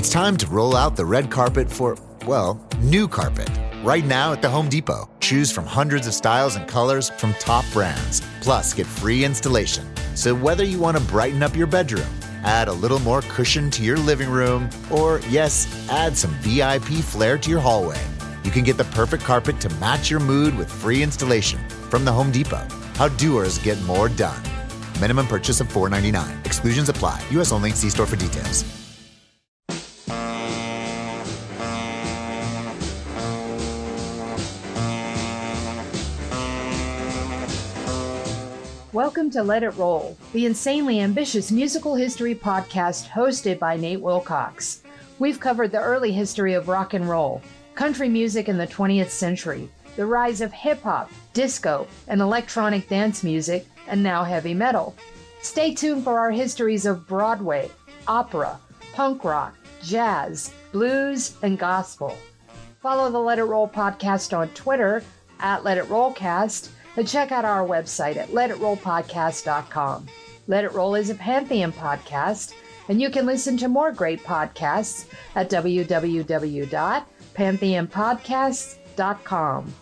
It's time to roll out the red carpet for, well, new carpet. Right now at the Home Depot, choose from hundreds of styles and colors from top brands. Plus, get free installation. So, whether you want to brighten up your bedroom, add a little more cushion to your living room, or, yes, add some VIP flair to your hallway, you can get the perfect carpet to match your mood with free installation from the Home Depot. How doers get more done. Minimum purchase of $4.99. Exclusions apply. U.S. only. See store for details. Welcome to Let It Roll, the insanely ambitious musical history podcast hosted by Nate Wilcox. We've covered the early history of rock and roll, country music in the 20th century, the rise of hip hop, disco, and electronic dance music, and now heavy metal. Stay tuned for our histories of Broadway, opera, punk rock, jazz, blues, and gospel. Follow the Let It Roll podcast on Twitter at Let It Rollcast and check out our website at letitrollpodcast.com. Let It Roll is a Pantheon podcast, and you can listen to more great podcasts at www.pantheonpodcasts.com.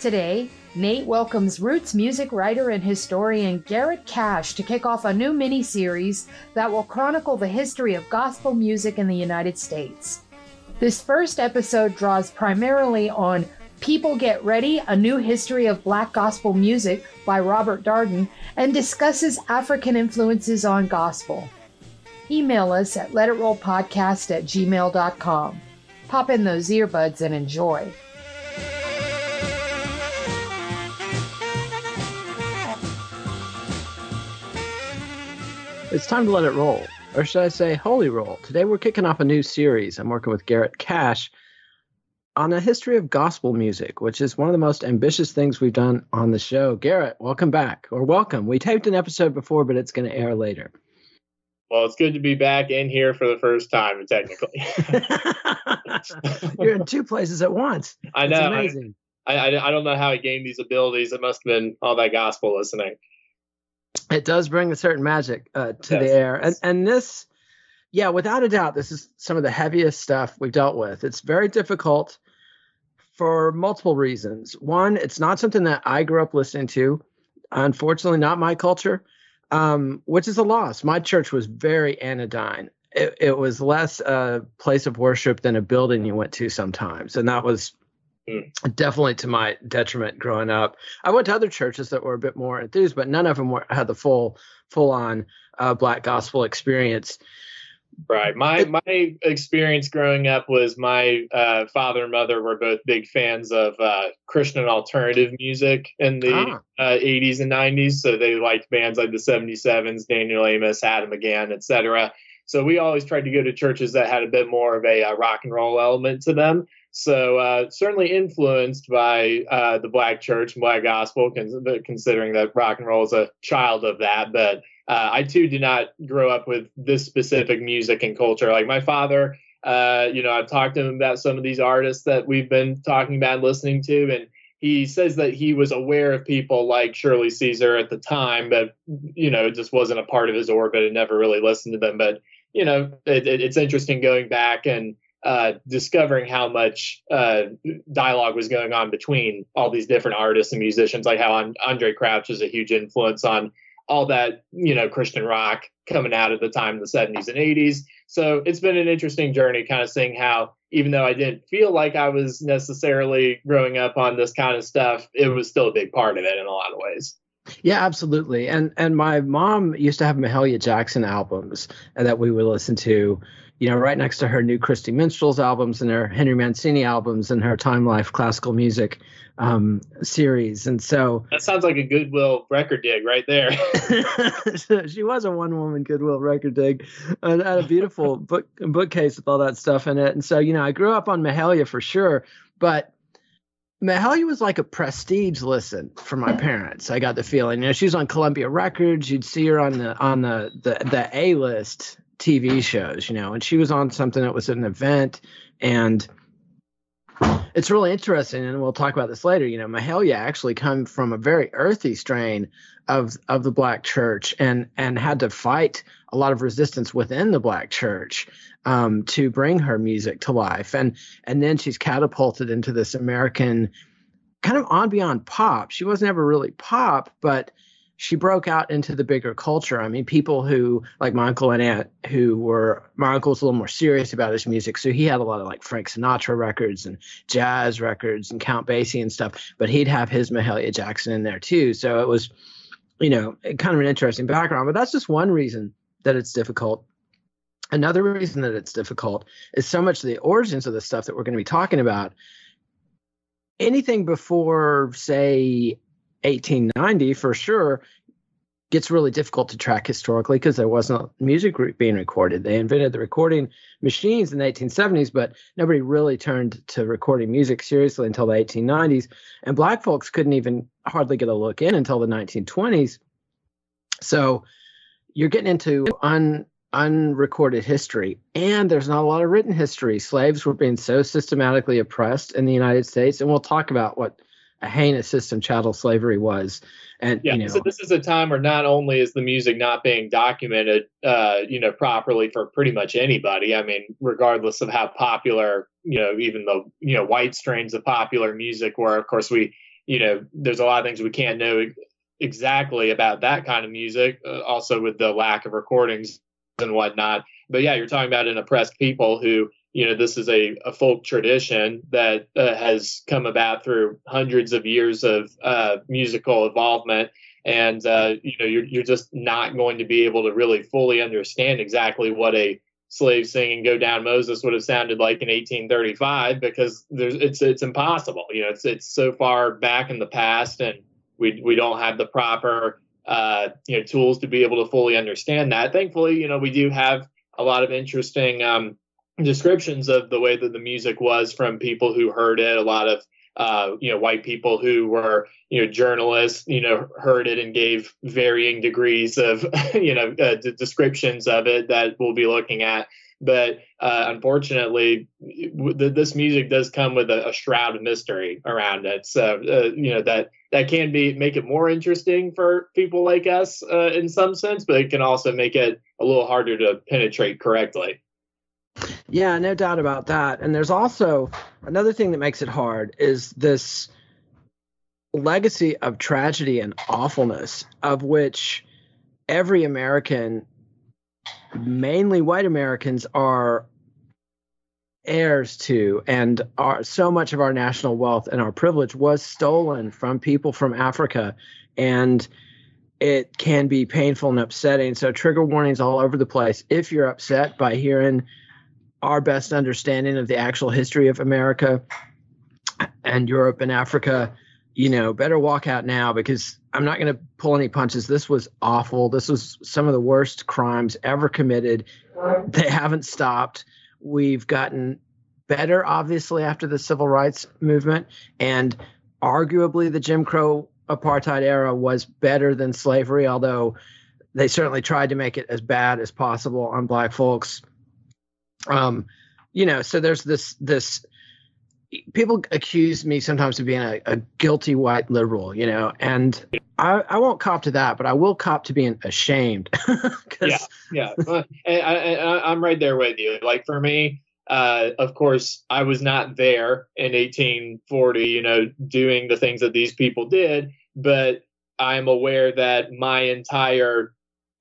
Today, Nate welcomes roots music writer and historian Garrett Cash to kick off a new mini series that will chronicle the history of gospel music in the United States. This first episode draws primarily on People Get Ready, a new history of black gospel music by Robert Darden, and discusses African influences on gospel. Email us at letitrollpodcast at gmail.com. Pop in those earbuds and enjoy. It's time to let it roll, or should I say, holy roll. Today we're kicking off a new series. I'm working with Garrett Cash on a history of gospel music, which is one of the most ambitious things we've done on the show. Garrett, welcome back, or welcome. We taped an episode before, but it's going to air later. Well, it's good to be back in here for the first time, technically. You're in two places at once. I know. amazing. I, I, I don't know how he gained these abilities. It must have been all that gospel listening. It does bring a certain magic uh, to yes. the air, and and this, yeah, without a doubt, this is some of the heaviest stuff we've dealt with. It's very difficult for multiple reasons. One, it's not something that I grew up listening to. Unfortunately, not my culture, um, which is a loss. My church was very anodyne. It, it, was less a place of worship than a building you went to sometimes, and that was mm. definitely to my detriment growing up. I went to other churches that were a bit more enthused, but none of them were, had the full full on uh, black gospel experience. Right. My my experience growing up was my uh, father and mother were both big fans of uh, Christian alternative music in the ah. uh, 80s and 90s. So they liked bands like the 77s, Daniel Amos, Adam Again, etc. So we always tried to go to churches that had a bit more of a uh, rock and roll element to them. So uh, certainly influenced by uh, the black church and black gospel, considering that rock and roll is a child of that. But uh, I too did not grow up with this specific music and culture. Like my father, uh, you know, I've talked to him about some of these artists that we've been talking about and listening to, and he says that he was aware of people like Shirley Caesar at the time, but you know, it just wasn't a part of his orbit and never really listened to them. But you know, it, it, it's interesting going back and uh, discovering how much uh, dialogue was going on between all these different artists and musicians, like how Andraé Crouch is a huge influence on all that you know Christian rock coming out at the time in the 70s and 80s. So it's been an interesting journey, kind of seeing how, even though I didn't feel like I was necessarily growing up on this kind of stuff, it was still a big part of it in a lot of ways. Yeah, absolutely. And and my mom used to have Mahalia Jackson albums that we would listen to, you know, right next to her new Christy Minstrels albums and her Henry Mancini albums and her Time Life classical music um, series. And so that sounds like a Goodwill record dig right there. she was a one woman Goodwill record dig and had a beautiful book bookcase with all that stuff in it. And so, you know, I grew up on Mahalia for sure, but Mahalia was like a prestige listen for my parents. I got the feeling. You know, she was on Columbia Records. You'd see her on the on the the, the A list TV shows, you know, and she was on something that was an event and it's really interesting, and we'll talk about this later. You know, Mahalia actually come from a very earthy strain of of the black church, and and had to fight a lot of resistance within the black church um, to bring her music to life, and and then she's catapulted into this American kind of on beyond pop. She wasn't ever really pop, but she broke out into the bigger culture. I mean, people who like my uncle and aunt who were my uncle was a little more serious about his music, so he had a lot of like Frank Sinatra records and jazz records and Count Basie and stuff. But he'd have his Mahalia Jackson in there too. So it was, you know, kind of an interesting background. But that's just one reason that it's difficult. Another reason that it's difficult is so much the origins of the stuff that we're going to be talking about. Anything before, say, 1890 for sure gets really difficult to track historically because there wasn't music being recorded. They invented the recording machines in the 1870s, but nobody really turned to recording music seriously until the 1890s. And black folks couldn't even hardly get a look in until the 1920s. So you're getting into un, unrecorded history, and there's not a lot of written history. Slaves were being so systematically oppressed in the United States, and we'll talk about what a heinous system chattel slavery was. And yeah, you know, so this is a time where not only is the music not being documented, uh, you know, properly for pretty much anybody. I mean, regardless of how popular, you know, even the you know white strains of popular music were. Of course, we, you know, there's a lot of things we can't know exactly about that kind of music. Uh, also, with the lack of recordings and whatnot. But yeah, you're talking about an oppressed people who you know this is a, a folk tradition that uh, has come about through hundreds of years of uh, musical involvement. And uh, you know you're, you're just not going to be able to really fully understand exactly what a slave singing go down moses would have sounded like in 1835 because there's it's it's impossible. You know it's it's so far back in the past and we we don't have the proper uh, you know tools to be able to fully understand that. Thankfully you know we do have a lot of interesting um, descriptions of the way that the music was from people who heard it. A lot of uh, you know white people who were you know journalists you know heard it and gave varying degrees of you know uh, d- descriptions of it that we'll be looking at. But uh, unfortunately, w- this music does come with a, a, shroud of mystery around it. So uh, you know that that can be make it more interesting for people like us uh, in some sense, but it can also make it a little harder to penetrate correctly. Yeah, no doubt about that. And there's also another thing that makes it hard is this legacy of tragedy and awfulness of which every American, mainly white Americans, are heirs to. And so much of our national wealth and our privilege was stolen from people from Africa. And it can be painful and upsetting. So trigger warnings all over the place. If you're upset by hearing our best understanding of the actual history of America and Europe and Africa, you know, better walk out now because I'm not going to pull any punches. This was awful. This was some of the worst crimes ever committed. They haven't stopped. We've gotten better, obviously, after the civil rights movement. And arguably, the Jim Crow apartheid era was better than slavery, although they certainly tried to make it as bad as possible on black folks um, you know, so there's this this people accuse me sometimes of being a, a guilty white liberal, you know, and I, I won't cop to that, but I will cop to being ashamed. yeah, yeah, I, am right there with you. Like for me, uh, of course, I was not there in 1840, you know, doing the things that these people did, but I'm aware that my entire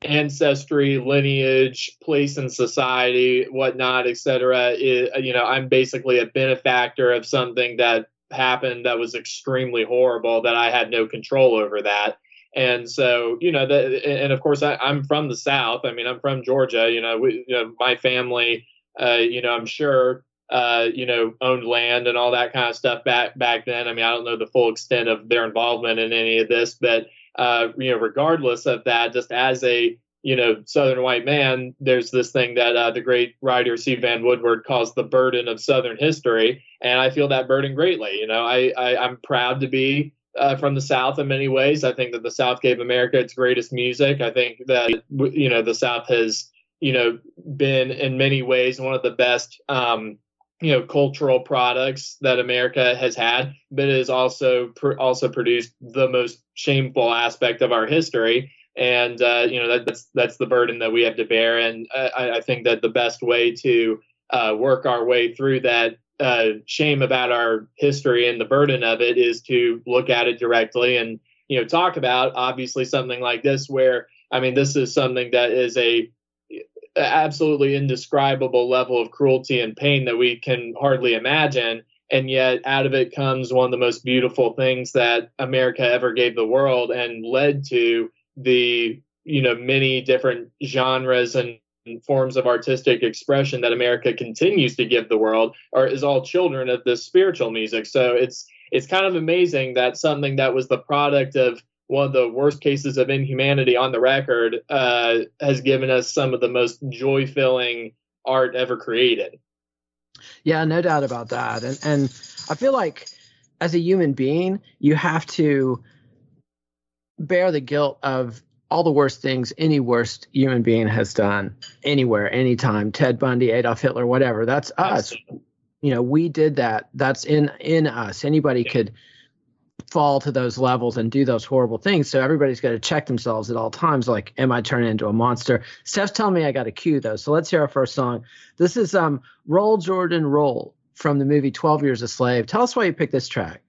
ancestry, lineage, place in society, whatnot, etc. You know, I'm basically a benefactor of something that happened that was extremely horrible that I had no control over that. And so, you know, the, and of course, I, am from the South. I mean, I'm from Georgia. You know, we, you know my family, uh, you know, I'm sure, uh, you know, owned land and all that kind of stuff back back then. I mean, I don't know the full extent of their involvement in any of this, but uh, you know, regardless of that, just as a you know Southern white man, there's this thing that uh, the great writer C. Vann Woodward calls the burden of Southern history, and I feel that burden greatly. You know, I, I I'm proud to be uh, from the South in many ways. I think that the South gave America its greatest music. I think that you know the South has you know been in many ways one of the best um, you know cultural products that America has had, but it has also pr- also produced the most shameful aspect of our history. And uh, you know that, that's that's the burden that we have to bear. And I, I think that the best way to uh, work our way through that uh, shame about our history and the burden of it is to look at it directly and you know talk about obviously something like this where I mean this is something that is a absolutely indescribable level of cruelty and pain that we can hardly imagine. And yet, out of it comes one of the most beautiful things that America ever gave the world and led to the, you know, many different genres and forms of artistic expression that America continues to give the world are is all children of this spiritual music. So it's it's kind of amazing that something that was the product of one of the worst cases of inhumanity on the record, uh, has given us some of the most joy filling art ever created. Yeah, no doubt about that. And and I feel like as a human being, you have to bear the guilt of all the worst things any worst human being has done anywhere, anytime. Ted Bundy, Adolf Hitler, whatever. That's us. You know, we did that. That's in in us. Anybody yeah. could fall to those levels and do those horrible things. So everybody's got to check themselves at all times. Like, am I turning into a monster? Steph's telling me I got a cue though. So let's hear our first song. This is um Roll Jordan Roll from the movie 12 Years a Slave. Tell us why you picked this track.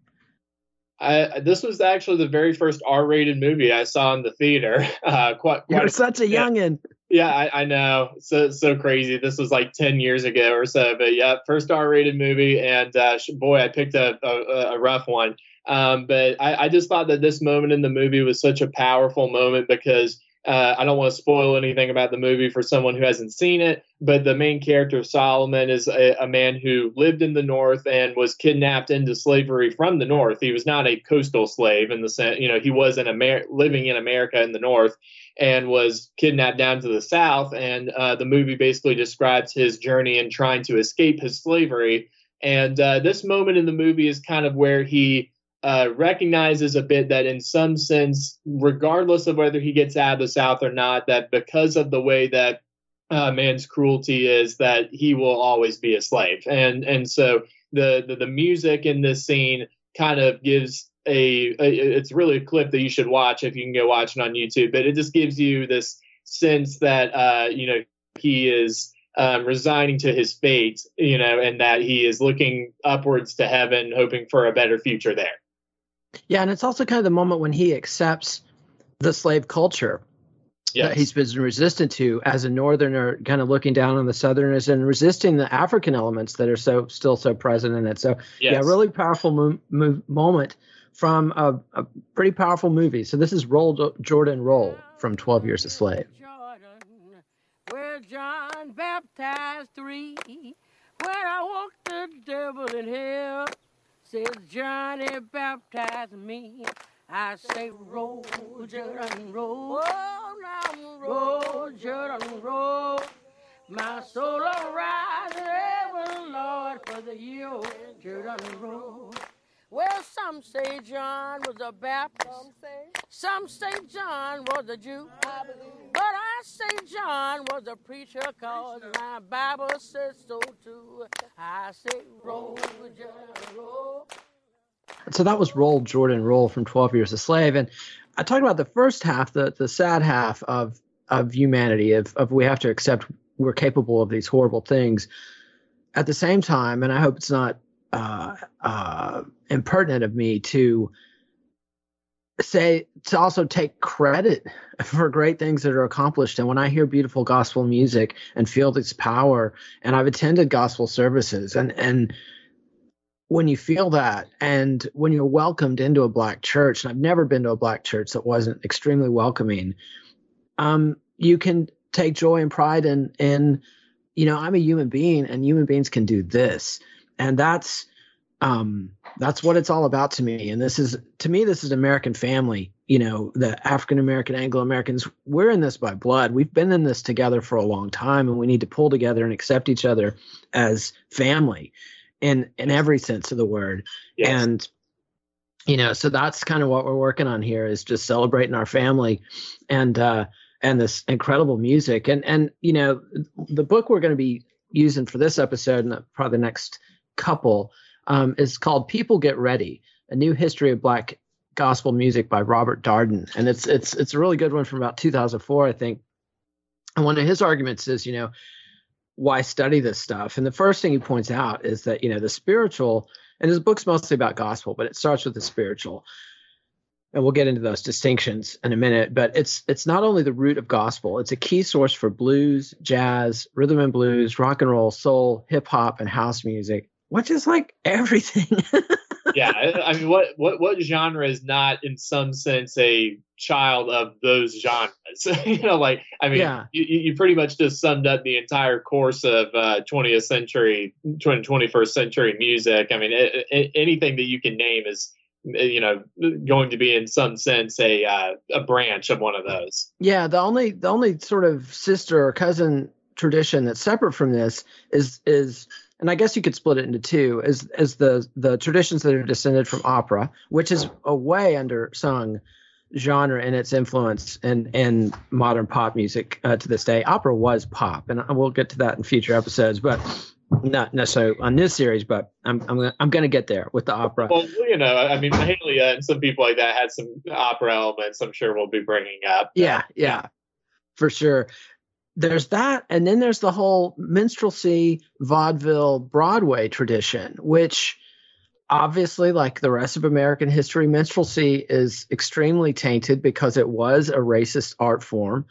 I, this was actually the very first R-rated movie I saw in the theater. Uh, quite, quite You're such a youngin. Yeah, I, I, know. So so crazy. This was like ten years ago or so. But yeah, first R-rated movie, and uh, boy, I picked a, a, a rough one. Um, but I, I, just thought that this moment in the movie was such a powerful moment because uh, I don't want to spoil anything about the movie for someone who hasn't seen it. But the main character Solomon is a, a man who lived in the North and was kidnapped into slavery from the North. He was not a coastal slave in the sense, you know, he was an Amer- living in America in the North and was kidnapped down to the South. And uh, the movie basically describes his journey in trying to escape his slavery. And uh, this moment in the movie is kind of where he uh, recognizes a bit that in some sense, regardless of whether he gets out of the South or not, that because of the way that uh, man's cruelty is, that he will always be a slave. And and so the the, the music in this scene kind of gives a, a, it's really a clip that you should watch if you can go watch it on YouTube. But it just gives you this sense that uh, you know he is. Um, resigning to his fate, you know, and that he is looking upwards to heaven, hoping for a better future there. Yeah, and it's also kind of the moment when he accepts the slave culture yes. that he's been resistant to as a northerner, kind of looking down on the southerners and resisting the African elements that are so still so present in it. So yes. yeah, really powerful mo- mo- moment from a, a, pretty powerful movie. So this is Roll Jordan Roll from Twelve Years a Slave. Jordan, where John baptized three, where I walked the devil in hell. Says Johnny baptized me. I say roll, Jordan, roll. Oh, now roll, Jordan, roll. My soul will rise ever, Lord, for the year Jordan roll. Well, some say John was a Baptist. Some say, some say John was a Jew. I but I say John was a preacher cause my Bible says so too. I say roll, Jordan, roll. So that was Roll Jordan Roll from 12 Years a Slave. And I talked about the first half, the, the sad half of, of humanity, of, of we have to accept we're capable of these horrible things. At the same time, and I hope it's not uh, uh, impertinent of me to say to also take credit for great things that are accomplished. And when I hear beautiful gospel music and feel its power, and I've attended gospel services, and and when you feel that, and when you're welcomed into a black church, and I've never been to a black church that wasn't extremely welcoming, um, you can take joy and pride in in you know I'm a human being, and human beings can do this, and that's um, that's what it's all about to me. And this is, to me, this is American family. You know, the African American, Anglo Americans, we're in this by blood. We've been in this together for a long time, and we need to pull together and accept each other as family in in every sense of the word. Yes. And you know, so that's kind of what we're working on here is just celebrating our family and uh and this incredible music. And and you know, the book we're going to be using for this episode and probably the next couple um, is called "People Get Ready: A New History of Black Gospel Music" by Robert Darden, and it's it's it's a really good one from about 2004, I think. And one of his arguments is, you know, why study this stuff? And the first thing he points out is that you know the spiritual, and his book's mostly about gospel, but it starts with the spiritual and we'll get into those distinctions in a minute but it's it's not only the root of gospel it's a key source for blues jazz rhythm and blues rock and roll soul hip hop and house music which is like everything. yeah, I mean, what what what genre is not in some sense a child of those genres? you know, like I mean, yeah. you, you pretty much just summed up the entire course of uh, 20th century, 20, 21st century music. I mean, it, it, anything that you can name is you know going to be in some sense a uh, a branch of one of those. Yeah, the only the only sort of sister or cousin tradition that's separate from this is is and I guess you could split it into two as as the the traditions that are descended from opera, which is a way undersung genre in its influence in in modern pop music uh, to this day. Opera was pop, and we'll get to that in future episodes, but not necessarily on this series. But I'm I'm I'm going to get there with the opera. Well, you know, I mean, Haley and some people like that had some opera elements. I'm sure we'll be bringing up. Yeah, yeah, for sure there's that and then there's the whole minstrelsy vaudeville broadway tradition which obviously like the rest of american history minstrelsy is extremely tainted because it was a racist art form.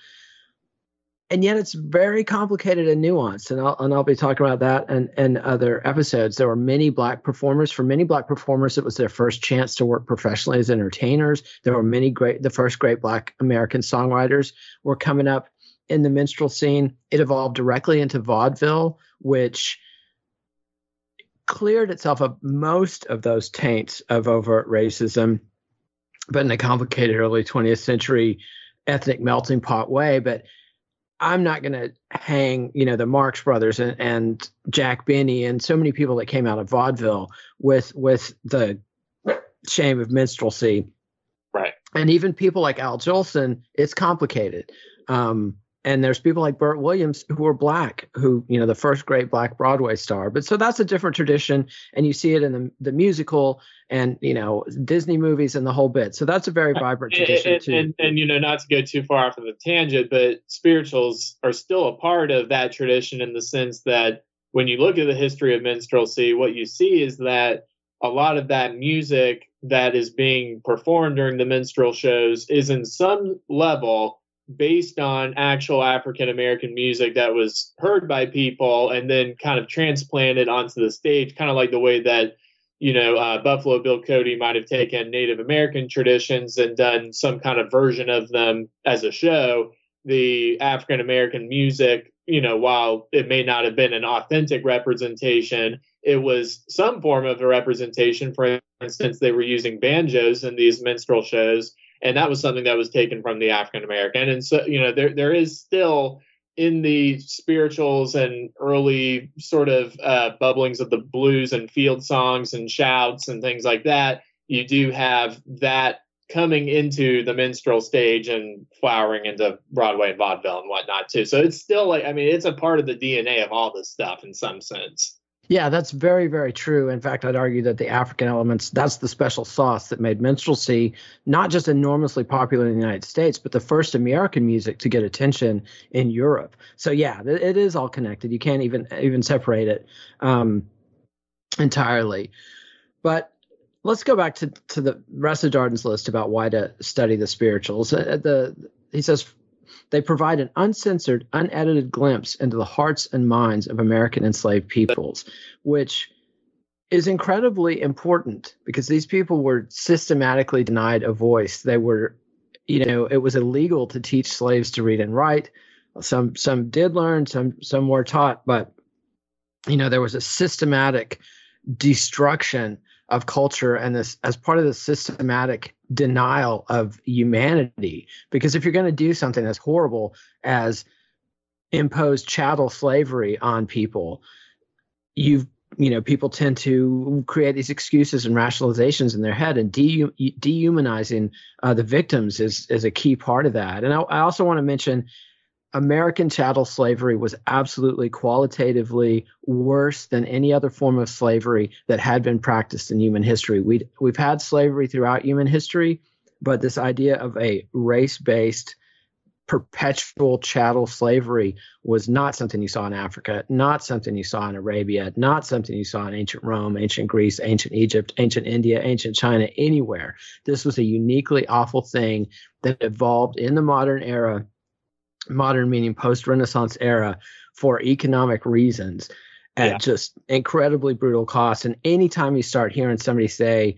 And yet it's very complicated and nuanced and i'll, and I'll be talking about that and, and other episodes. There were many black performers. For many black performers it was their first chance to work professionally as entertainers. There were many great the first great black american songwriters were coming up in the minstrel scene. It evolved directly into vaudeville, which cleared itself of most of those taints of overt racism, but in a complicated early 20th century ethnic melting pot way. But I'm not going to hang, you know, the Marx Brothers and, and Jack Benny and so many people that came out of vaudeville with with the shame of minstrelsy. Right. And even people like Al Jolson, it's complicated. Um, and there's people like Bert Williams who are black, who you know the first great black Broadway star. But so that's a different tradition, and you see it in the the musical and you know Disney movies and the whole bit. So that's a very vibrant tradition and, too. And, and, you know, not to go too far off of the tangent, but spirituals are still a part of that tradition in the sense that when you look at the history of minstrelsy, what you see is that a lot of that music that is being performed during the minstrel shows is in some level based on actual African American music that was heard by people and then kind of transplanted onto the stage, kind of like the way that, you know, uh, Buffalo Bill Cody might have taken Native American traditions and done some kind of version of them as a show. The African American music, you know, while it may not have been an authentic representation, it was some form of a representation. For instance, they were using banjos in these minstrel shows and that was something that was taken from the African American. And so, you know, there there is still in the spirituals and early sort of uh, bubblings of the blues and field songs and shouts and things like that, you do have that coming into the minstrel stage and flowering into Broadway and vaudeville and whatnot too. So it's still like, I mean, it's a part of the DNA of all this stuff in some sense. Yeah, that's very, very true. In fact, I'd argue that the African elements, that's the special sauce that made minstrelsy not just enormously popular in the United States, but the first American music to get attention in Europe. So yeah, it is all connected. You can't even even separate it um, entirely. But let's go back to, to the rest of Darden's list about why to study the spirituals. Uh, the he says they provide an uncensored, unedited glimpse into the hearts and minds of American enslaved peoples, which is incredibly important because these people were systematically denied a voice. They were, you know, it was illegal to teach slaves to read and write. Some some did learn, some some were taught, but you know, there was a systematic destruction of culture and this as part of the systematic denial of humanity. Because if you're going to do something as horrible as impose chattel slavery on people you've you know people tend to create these excuses and rationalizations in their head and de- dehumanizing uh, the victims is is a key part of that. And I, I also want to mention American chattel slavery was absolutely qualitatively worse than any other form of slavery that had been practiced in human history. we we've had slavery throughout human history, but this idea of a race based perpetual chattel slavery was not something you saw in Africa, not something you saw in Arabia, not something you saw in ancient Rome, ancient Greece, ancient Egypt, ancient India, ancient China, anywhere. This was a uniquely awful thing that evolved in the modern era modern meaning post Renaissance era for economic reasons at yeah. just incredibly brutal costs. And anytime you start hearing somebody say,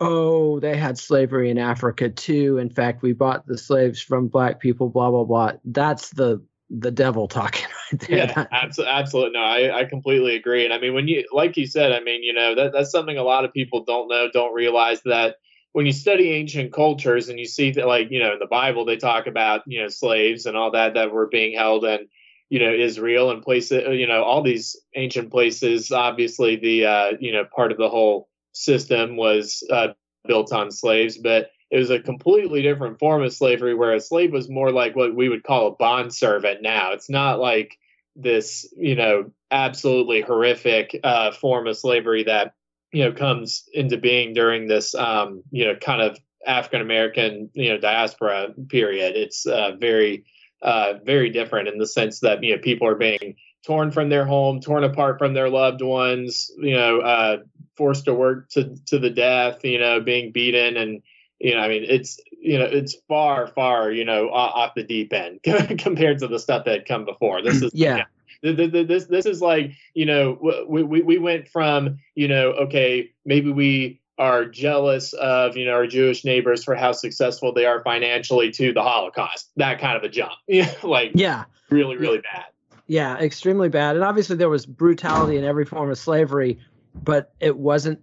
oh, they had slavery in Africa too. In fact, we bought the slaves from black people, blah, blah, blah. That's the the devil talking right there. Yeah, absolutely. Absolutely. No, I, I completely agree. And I mean, when you, like you said, I mean, you know, that, that's something a lot of people don't know, don't realize that when you study ancient cultures and you see that like you know in the bible they talk about you know slaves and all that that were being held in you know israel and places you know all these ancient places obviously the uh you know part of the whole system was uh, built on slaves but it was a completely different form of slavery where a slave was more like what we would call a bond servant now. It's not like this you know absolutely horrific uh form of slavery that you know comes into being during this um, you know kind of African American you know diaspora period. It's uh, very uh, very different in the sense that you know people are being torn from their home, torn apart from their loved ones, you know, uh, forced to work to to the death, you know, being beaten and you know, I mean, it's you know, it's far, far, you know, off the deep end compared to the stuff that had come before. This is yeah. This this is like you know we, we we went from you know okay maybe we are jealous of you know our Jewish neighbors for how successful they are financially to the Holocaust. That kind of a jump. Yeah like yeah. really really bad. Yeah extremely bad. And obviously there was brutality in every form of slavery but it wasn't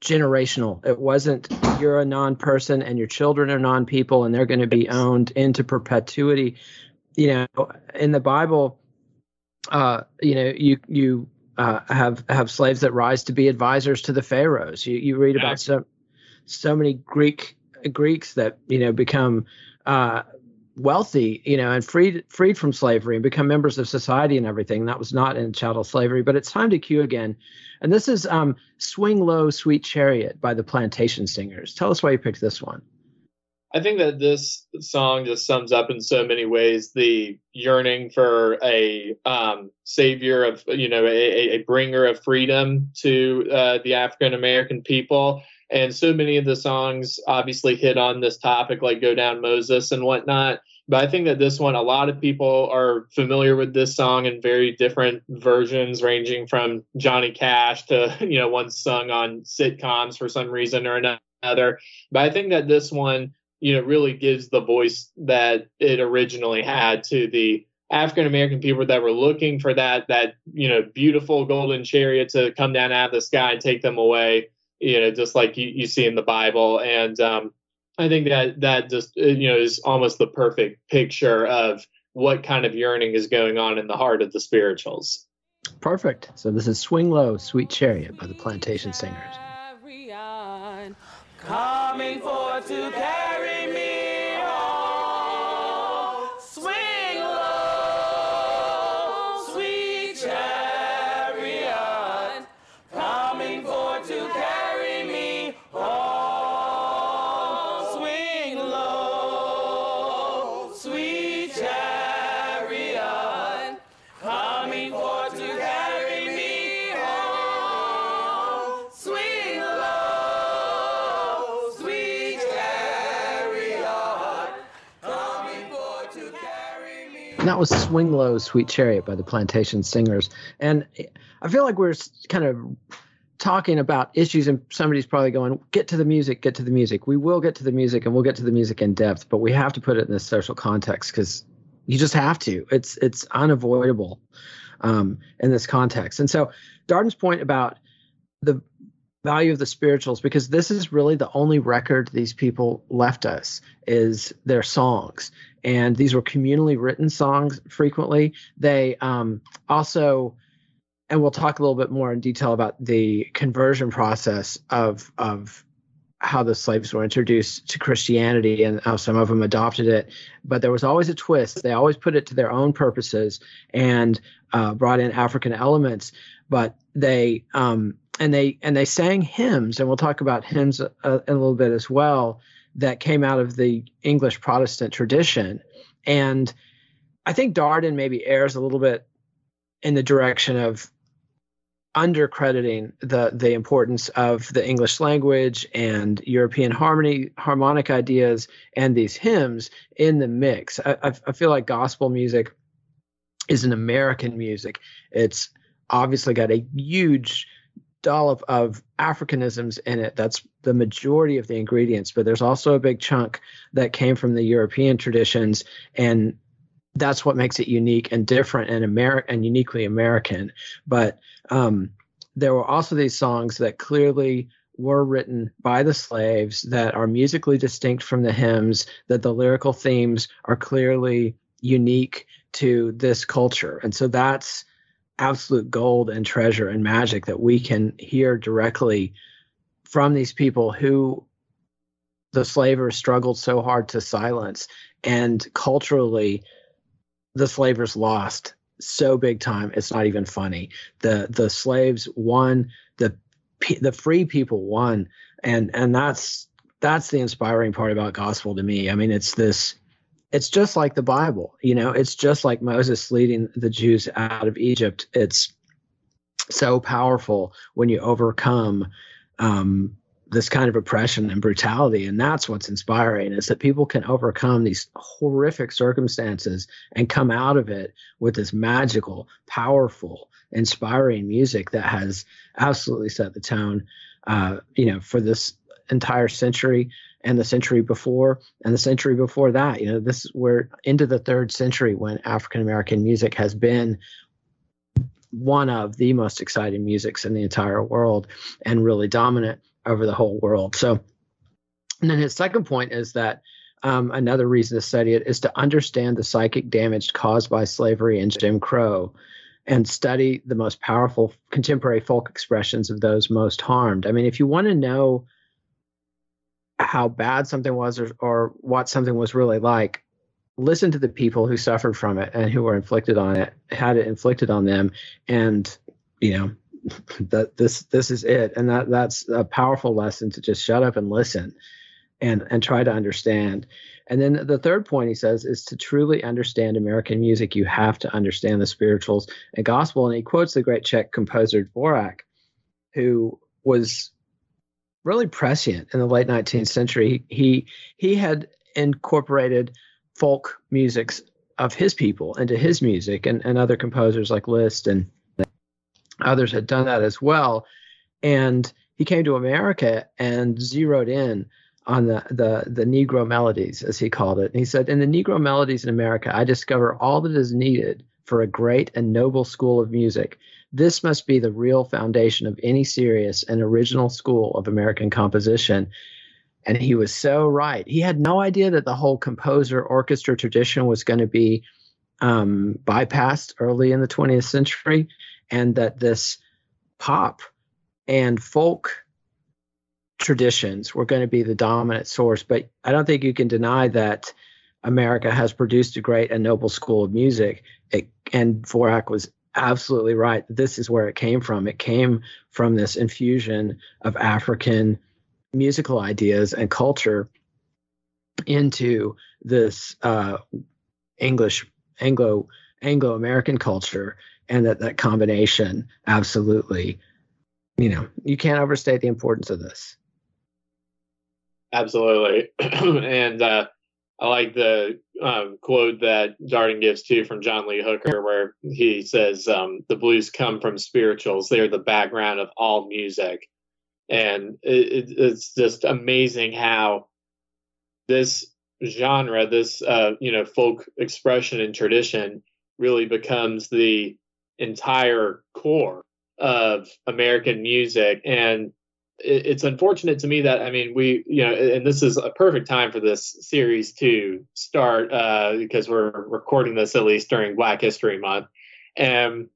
generational. It wasn't you're a non-person and your children are non-people and they're going to be owned into perpetuity. You know in the bible uh, you know, you you uh, have have slaves that rise to be advisors to the pharaohs. You you read about so so many Greek Greeks that you know become uh, wealthy, you know, and freed freed from slavery and become members of society and everything. That was not in chattel slavery. But it's time to cue again, and this is um, "Swing Low, Sweet Chariot" by the Plantation Singers. Tell us why you picked this one. I think that this song just sums up in so many ways the yearning for a um, savior of, you know, a, a bringer of freedom to uh, the African American people. And so many of the songs obviously hit on this topic, like Go Down Moses and whatnot. But I think that this one, a lot of people are familiar with this song in very different versions, ranging from Johnny Cash to, you know, one sung on sitcoms for some reason or another. But I think that this one you know, really gives the voice that it originally had to the African American people that were looking for that that you know beautiful golden chariot to come down out of the sky and take them away. You know, just like you, you see in the Bible, and um, I think that that just uh, you know is almost the perfect picture of what kind of yearning is going on in the heart of the spirituals. Perfect. So this is "Swing Low, Sweet Chariot" by the Plantation Singers. Coming forth to And that was Swing Low, Sweet Chariot by the Plantation Singers. And I feel like we're kind of talking about issues and somebody's probably going get to the music get to the music. We will get to the music and we'll get to the music in depth but we have to put it in this social context because you just have to. It's it's unavoidable um, in this context. And so darden's point about the value of the spirituals because this is really the only record these people left us is their songs and these were communally written songs frequently they um, also and we'll talk a little bit more in detail about the conversion process of of how the slaves were introduced to Christianity and how some of them adopted it. But there was always a twist. They always put it to their own purposes and uh, brought in African elements. But they um, and they and they sang hymns, and we'll talk about hymns a, a, a little bit as well that came out of the English Protestant tradition. And I think Darden maybe errs a little bit in the direction of undercrediting the the importance of the English language and European harmony harmonic ideas and these hymns in the mix. I, I feel like gospel music is an American music. It's obviously got a huge dollop of Africanisms in it. That's the majority of the ingredients, but there's also a big chunk that came from the European traditions and that's what makes it unique and different and American and uniquely American. But um, there were also these songs that clearly were written by the slaves that are musically distinct from the hymns, that the lyrical themes are clearly unique to this culture. And so that's absolute gold and treasure and magic that we can hear directly from these people who the slavers struggled so hard to silence. And culturally, the slavers lost so big time it's not even funny. The the slaves won the the free people won. And and that's that's the inspiring part about gospel to me. I mean it's this it's just like the bible you know it's just like moses leading the jews out of egypt. It's so powerful when you overcome um, this kind of oppression and brutality. And that's what's inspiring is that people can overcome these horrific circumstances and come out of it with this magical powerful inspiring music that has absolutely set the tone uh, you know for this entire century and the century before and the century before that you know this we're into the third century when african american music has been one of the most exciting musics in the entire world and really dominant over the whole world. So, and then his second point is that um, another reason to study it is to understand the psychic damage caused by slavery and Jim Crow and study the most powerful contemporary folk expressions of those most harmed. I mean, if you want to know how bad something was or, or what something was really like, listen to the people who suffered from it and who were inflicted on it, had it inflicted on them, and you know that this this is it. And that that's a powerful lesson to just shut up and listen and and try to understand. And then the third point he says is to truly understand american music you have to understand the spirituals and gospel. And he quotes the great czech composer dvorak who was really prescient in the late 19th century he he had incorporated folk musics of his people into his music and, and other composers like liszt and Others had done that as well. And he came to America and zeroed in on the, the, the Negro melodies, as he called it. And he said, In the Negro melodies in America, I discover all that is needed for a great and noble school of music. This must be the real foundation of any serious and original school of American composition. And he was so right. He had no idea that the whole composer orchestra tradition was going to be um, bypassed early in the 20th century and that this pop and folk traditions were going to be the dominant source. But I don't think you can deny that America has produced a great and noble school of music. It, and Dvorak was absolutely right. This is where it came from. It came from this infusion of African musical ideas and culture into this uh, English Anglo Anglo American culture and that that combination absolutely you know you can't overstate the importance of this absolutely and uh I like the um, quote that Darden gives too from John Lee Hooker, where he says, um, "The blues come from spirituals; they're the background of all music." And it, it's just amazing how this genre, this uh, you know folk expression and tradition, really becomes the entire core of American music. And it's unfortunate to me that I mean we you know and this is a perfect time for this series to start uh, because we're recording this at least during Black History Month, and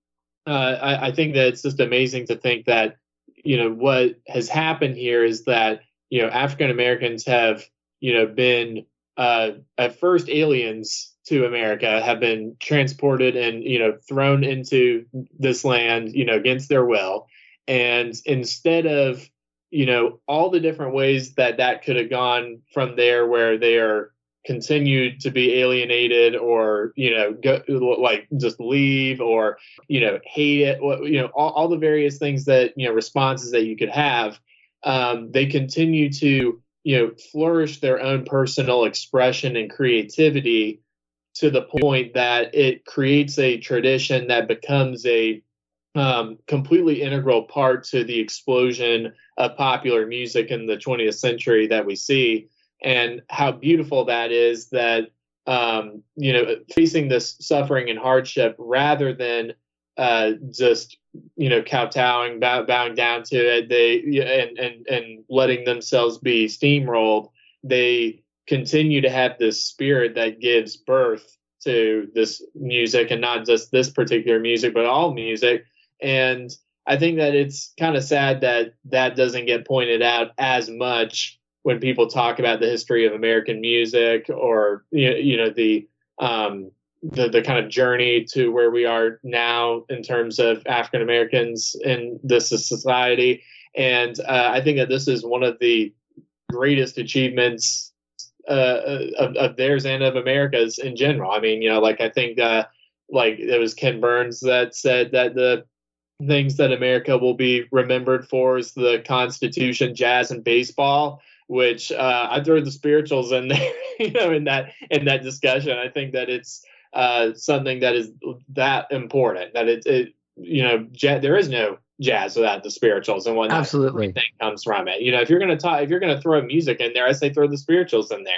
uh, I, I think that it's just amazing to think that you know what has happened here is that you know African Americans have you know been uh, at first aliens to America have been transported and you know thrown into this land you know against their will, and instead of you know all the different ways that that could have gone from there where they are continued to be alienated or you know go like just leave or you know hate it you know all, all the various things that you know responses that you could have um, they continue to you know flourish their own personal expression and creativity to the point that it creates a tradition that becomes a um, completely integral part to the explosion of popular music in the 20th century that we see, and how beautiful that is that um, you know facing this suffering and hardship rather than uh, just you know kowtowing, bow, bowing down to it, they and and and letting themselves be steamrolled. They continue to have this spirit that gives birth to this music, and not just this particular music, but all music and I think that it's kind of sad that that doesn't get pointed out as much when people talk about the history of American music or you know the um, the the kind of journey to where we are now in terms of African Americans in this society. And uh, I think that this is one of the greatest achievements uh, of, of, theirs and of America's in general. I mean, you know, like I think uh, like it was Ken Burns that said that the things that America will be remembered for is the Constitution, jazz, and baseball. Which uh, I throw the spirituals in there, you know, in that in that discussion. I think that it's uh, something that is that important that it, it you know, there is no jazz without the spirituals and what absolutely thing comes from it. You know, if you're gonna talk, if you're gonna throw music in there, I say throw the spirituals in there.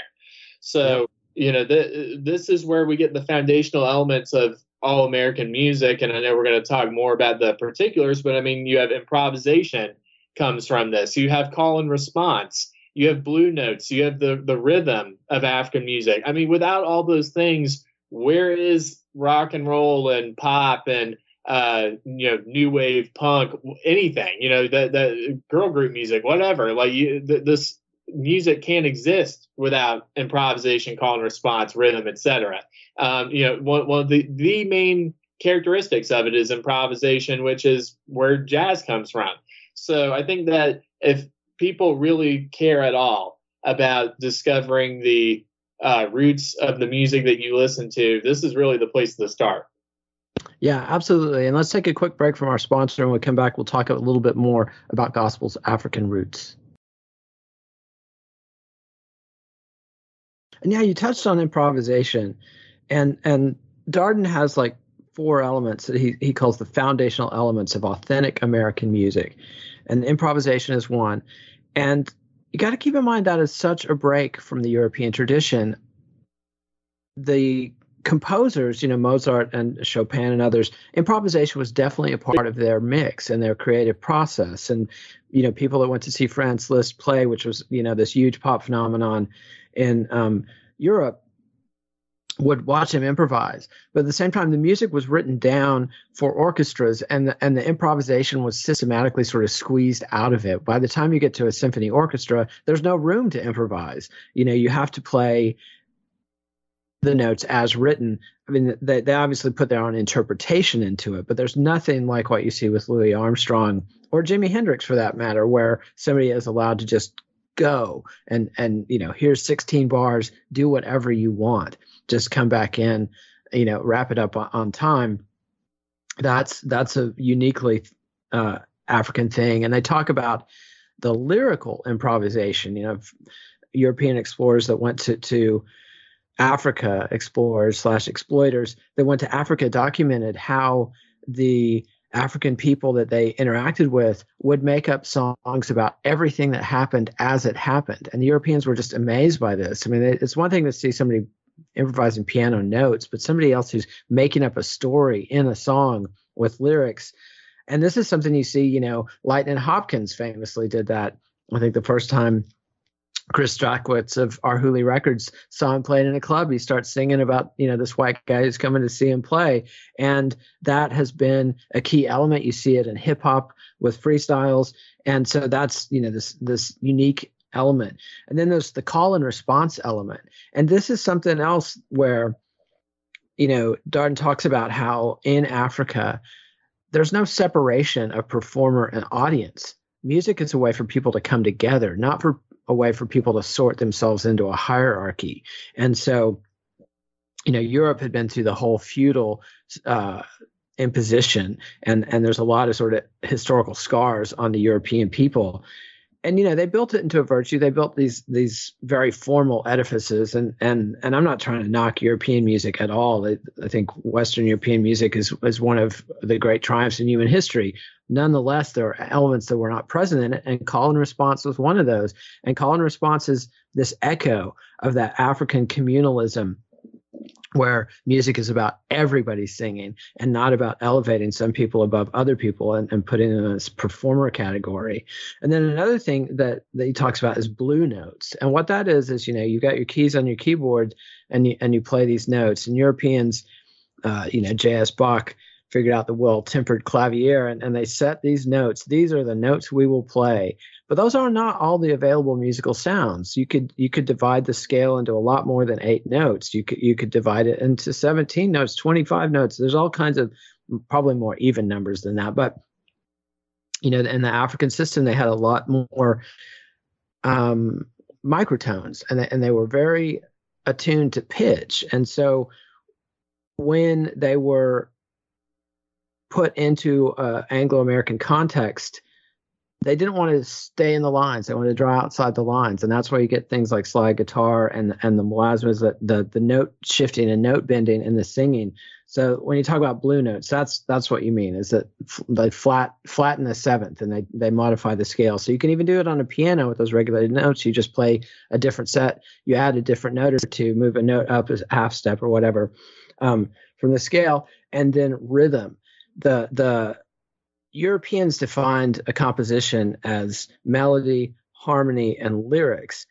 So yeah. you know, the, this is where we get the foundational elements of all American music, and I know we're going to talk more about the particulars, but I mean, you have improvisation comes from this. You have call and response. You have blue notes. You have the the rhythm of African music. I mean, without all those things, where is rock and roll and pop and uh, you know new wave punk anything? You know the the girl group music, whatever. Like you, this music can't exist without improvisation, call and response, rhythm, etc. Um, you know, one, one of the, the main characteristics of it is improvisation, which is where jazz comes from. So I think that if people really care at all about discovering the uh, roots of the music that you listen to, this is really the place to start. Yeah, absolutely. And let's take a quick break from our sponsor, and we come back, we'll talk a little bit more about gospel's African roots. And yeah, you touched on improvisation and and Darden has like four elements that he he calls the foundational elements of authentic American music, and improvisation is one. And you got to keep in mind that is such a break from the European tradition. The composers, you know, Mozart and Chopin and others, improvisation was definitely a part of their mix and their creative process. And, you know, people that went to see Franz Liszt play, which was, you know, this huge pop phenomenon in um, Europe, would watch him improvise. But at the same time, the music was written down for orchestras, and the, and the improvisation was systematically sort of squeezed out of it. By the time you get to a symphony orchestra, there's no room to improvise. You know, you have to play the notes as written. I mean, they, they obviously put their own interpretation into it, but there's nothing like what you see with Louis Armstrong or Jimi Hendrix, for that matter, where somebody is allowed to just go and and you know here's 16 bars do whatever you want just come back in, you know, wrap it up on, time. That's that's a uniquely uh, African thing, and they talk about the lyrical improvisation. You know, European explorers that went to to Africa explorers slash exploiters that went to Africa documented how the African people that they interacted with would make up songs about everything that happened as it happened. And the Europeans were just amazed by this. I mean, it's one thing to see somebody improvising piano notes, but somebody else who's making up a story in a song with lyrics. And this is something you see, you know, Lightnin' Hopkins famously did that. I think the first time Chris Strachwitz of Arhoolie Records saw him playing in a club. He starts singing about, you know, this white guy who's coming to see him play. And that has been a key element. You see it in hip hop with freestyles. And so that's, you know, this this unique element. And then there's the call and response element. And this is something else where, you know, Darden talks about how in Africa, there's no separation of performer and audience. Music is a way for people to come together, not for a way for people to sort themselves into a hierarchy. And so, you know, Europe had been through the whole feudal uh, imposition, and and there's a lot of sort of historical scars on the European people and you know they built it into a virtue. They built these these very formal edifices and and and i'm not trying to knock european music at all. I, I think western european music is is one of the great triumphs in human history. Nonetheless there are elements that were not present in it and call and response was one of those. And call and response is this echo of that african communalism where music is about everybody singing and not about elevating some people above other people and, and putting in this performer category. And then another thing that, that he talks about is blue notes. And what that is is, you know, you've got your keys on your keyboard and you and you play these notes. And Europeans, uh, you know, J.S. Bach figured out the well tempered clavier and, and they set these notes. These are the notes we will play. But those are not all the available musical sounds. You could you could divide the scale into a lot more than eight notes. You could you could divide it into 17 notes, 25 notes. There's all kinds of probably more even numbers than that. But you know, in the African system, they had a lot more um, microtones, and they, and they were very attuned to pitch. And so when they were put into an Anglo-American context, they didn't want to stay in the lines. They wanted to draw outside the lines, and that's why you get things like slide guitar and and the melismas, the, the the note shifting and note bending and the singing. So when you talk about blue notes, that's that's what you mean is that they flat flatten the seventh and they they modify the scale. So you can even do it on a piano with those regulated notes. You just play a different set, you add a different note or two, move a note up a half step or whatever um, from the scale, and then rhythm. The the Europeans defined a composition as melody, harmony, and lyrics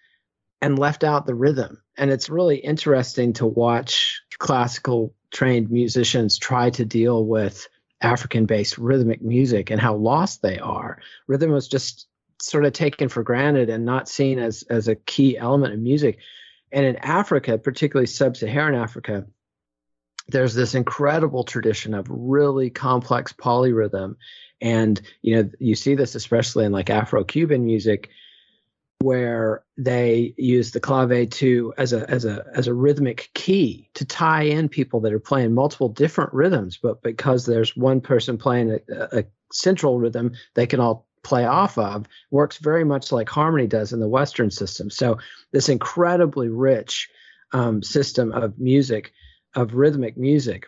and left out the rhythm. And it's really interesting to watch classical trained musicians try to deal with African based rhythmic music and how lost they are. Rhythm was just sort of taken for granted and not seen as, as a key element of music. And in Africa, particularly sub Saharan Africa, there's this incredible tradition of really complex polyrhythm and you know, you see this especially in like Afro-Cuban music, where they use the clave to as a as a as a rhythmic key to tie in people that are playing multiple different rhythms, but because there's one person playing a, a central rhythm, they can all play off of works very much like harmony does in the western system. So this incredibly rich um, system of music of rhythmic music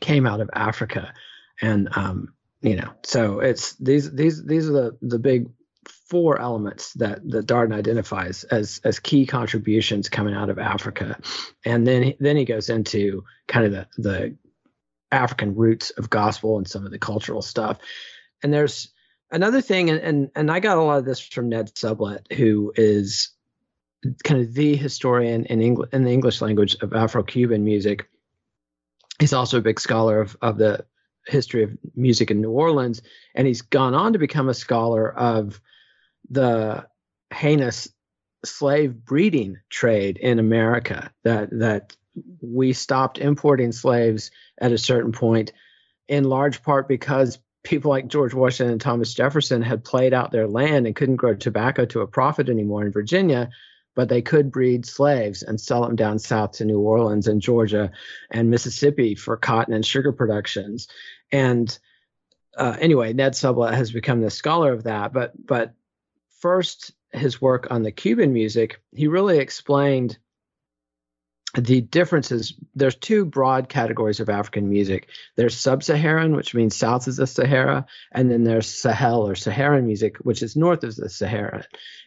came out of africa. And um, you know so it's these these these are the the big four elements that that Darden identifies as as key contributions coming out of Africa, and then then he goes into kind of the the African roots of gospel and some of the cultural stuff. And there's another thing, and and, and I got a lot of this from Ned Sublette, who is kind of the historian in English in the English language of Afro-Cuban music. He's also a big scholar of of the history of music in New Orleans, and he's gone on to become a scholar of the heinous slave breeding trade in America. That that we stopped importing slaves at a certain point, in large part because people like George Washington and Thomas Jefferson had played out their land and couldn't grow tobacco to a profit anymore in Virginia but they could breed slaves and sell them down south to New Orleans and Georgia and Mississippi for cotton and sugar productions. And uh, anyway, Ned Sublette has become the scholar of that. But but first, his work on the Cuban music, he really explained the differences. there's two broad categories of African music. There's sub-Saharan, which means south of the Sahara, and then there's Sahel or Saharan music, which is north of the Sahara.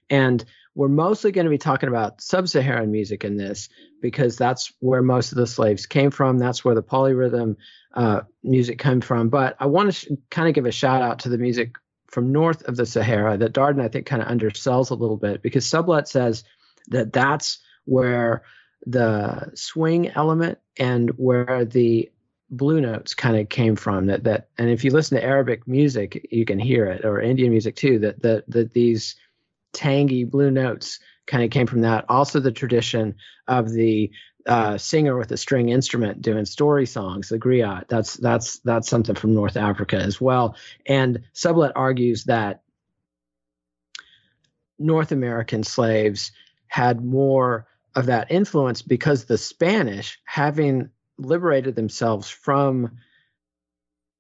And we're mostly going to be talking about sub-Saharan music in this because that's where most of the slaves came from. That's where the polyrhythm uh, music came from. But I want to sh- kind of give a shout out to the music from north of the Sahara that Darden I think kind of undersells a little bit because Sublette says that that's where the swing element and where the blue notes kind of came from that that and if you listen to arabic music you can hear it or indian music too that that, that these tangy blue notes kind of came from that. Also the tradition of the uh, singer with a string instrument doing story songs the griot. That's that's that's something from north africa as well. And Sublette argues that north american slaves had more of that influence because the Spanish, having liberated themselves from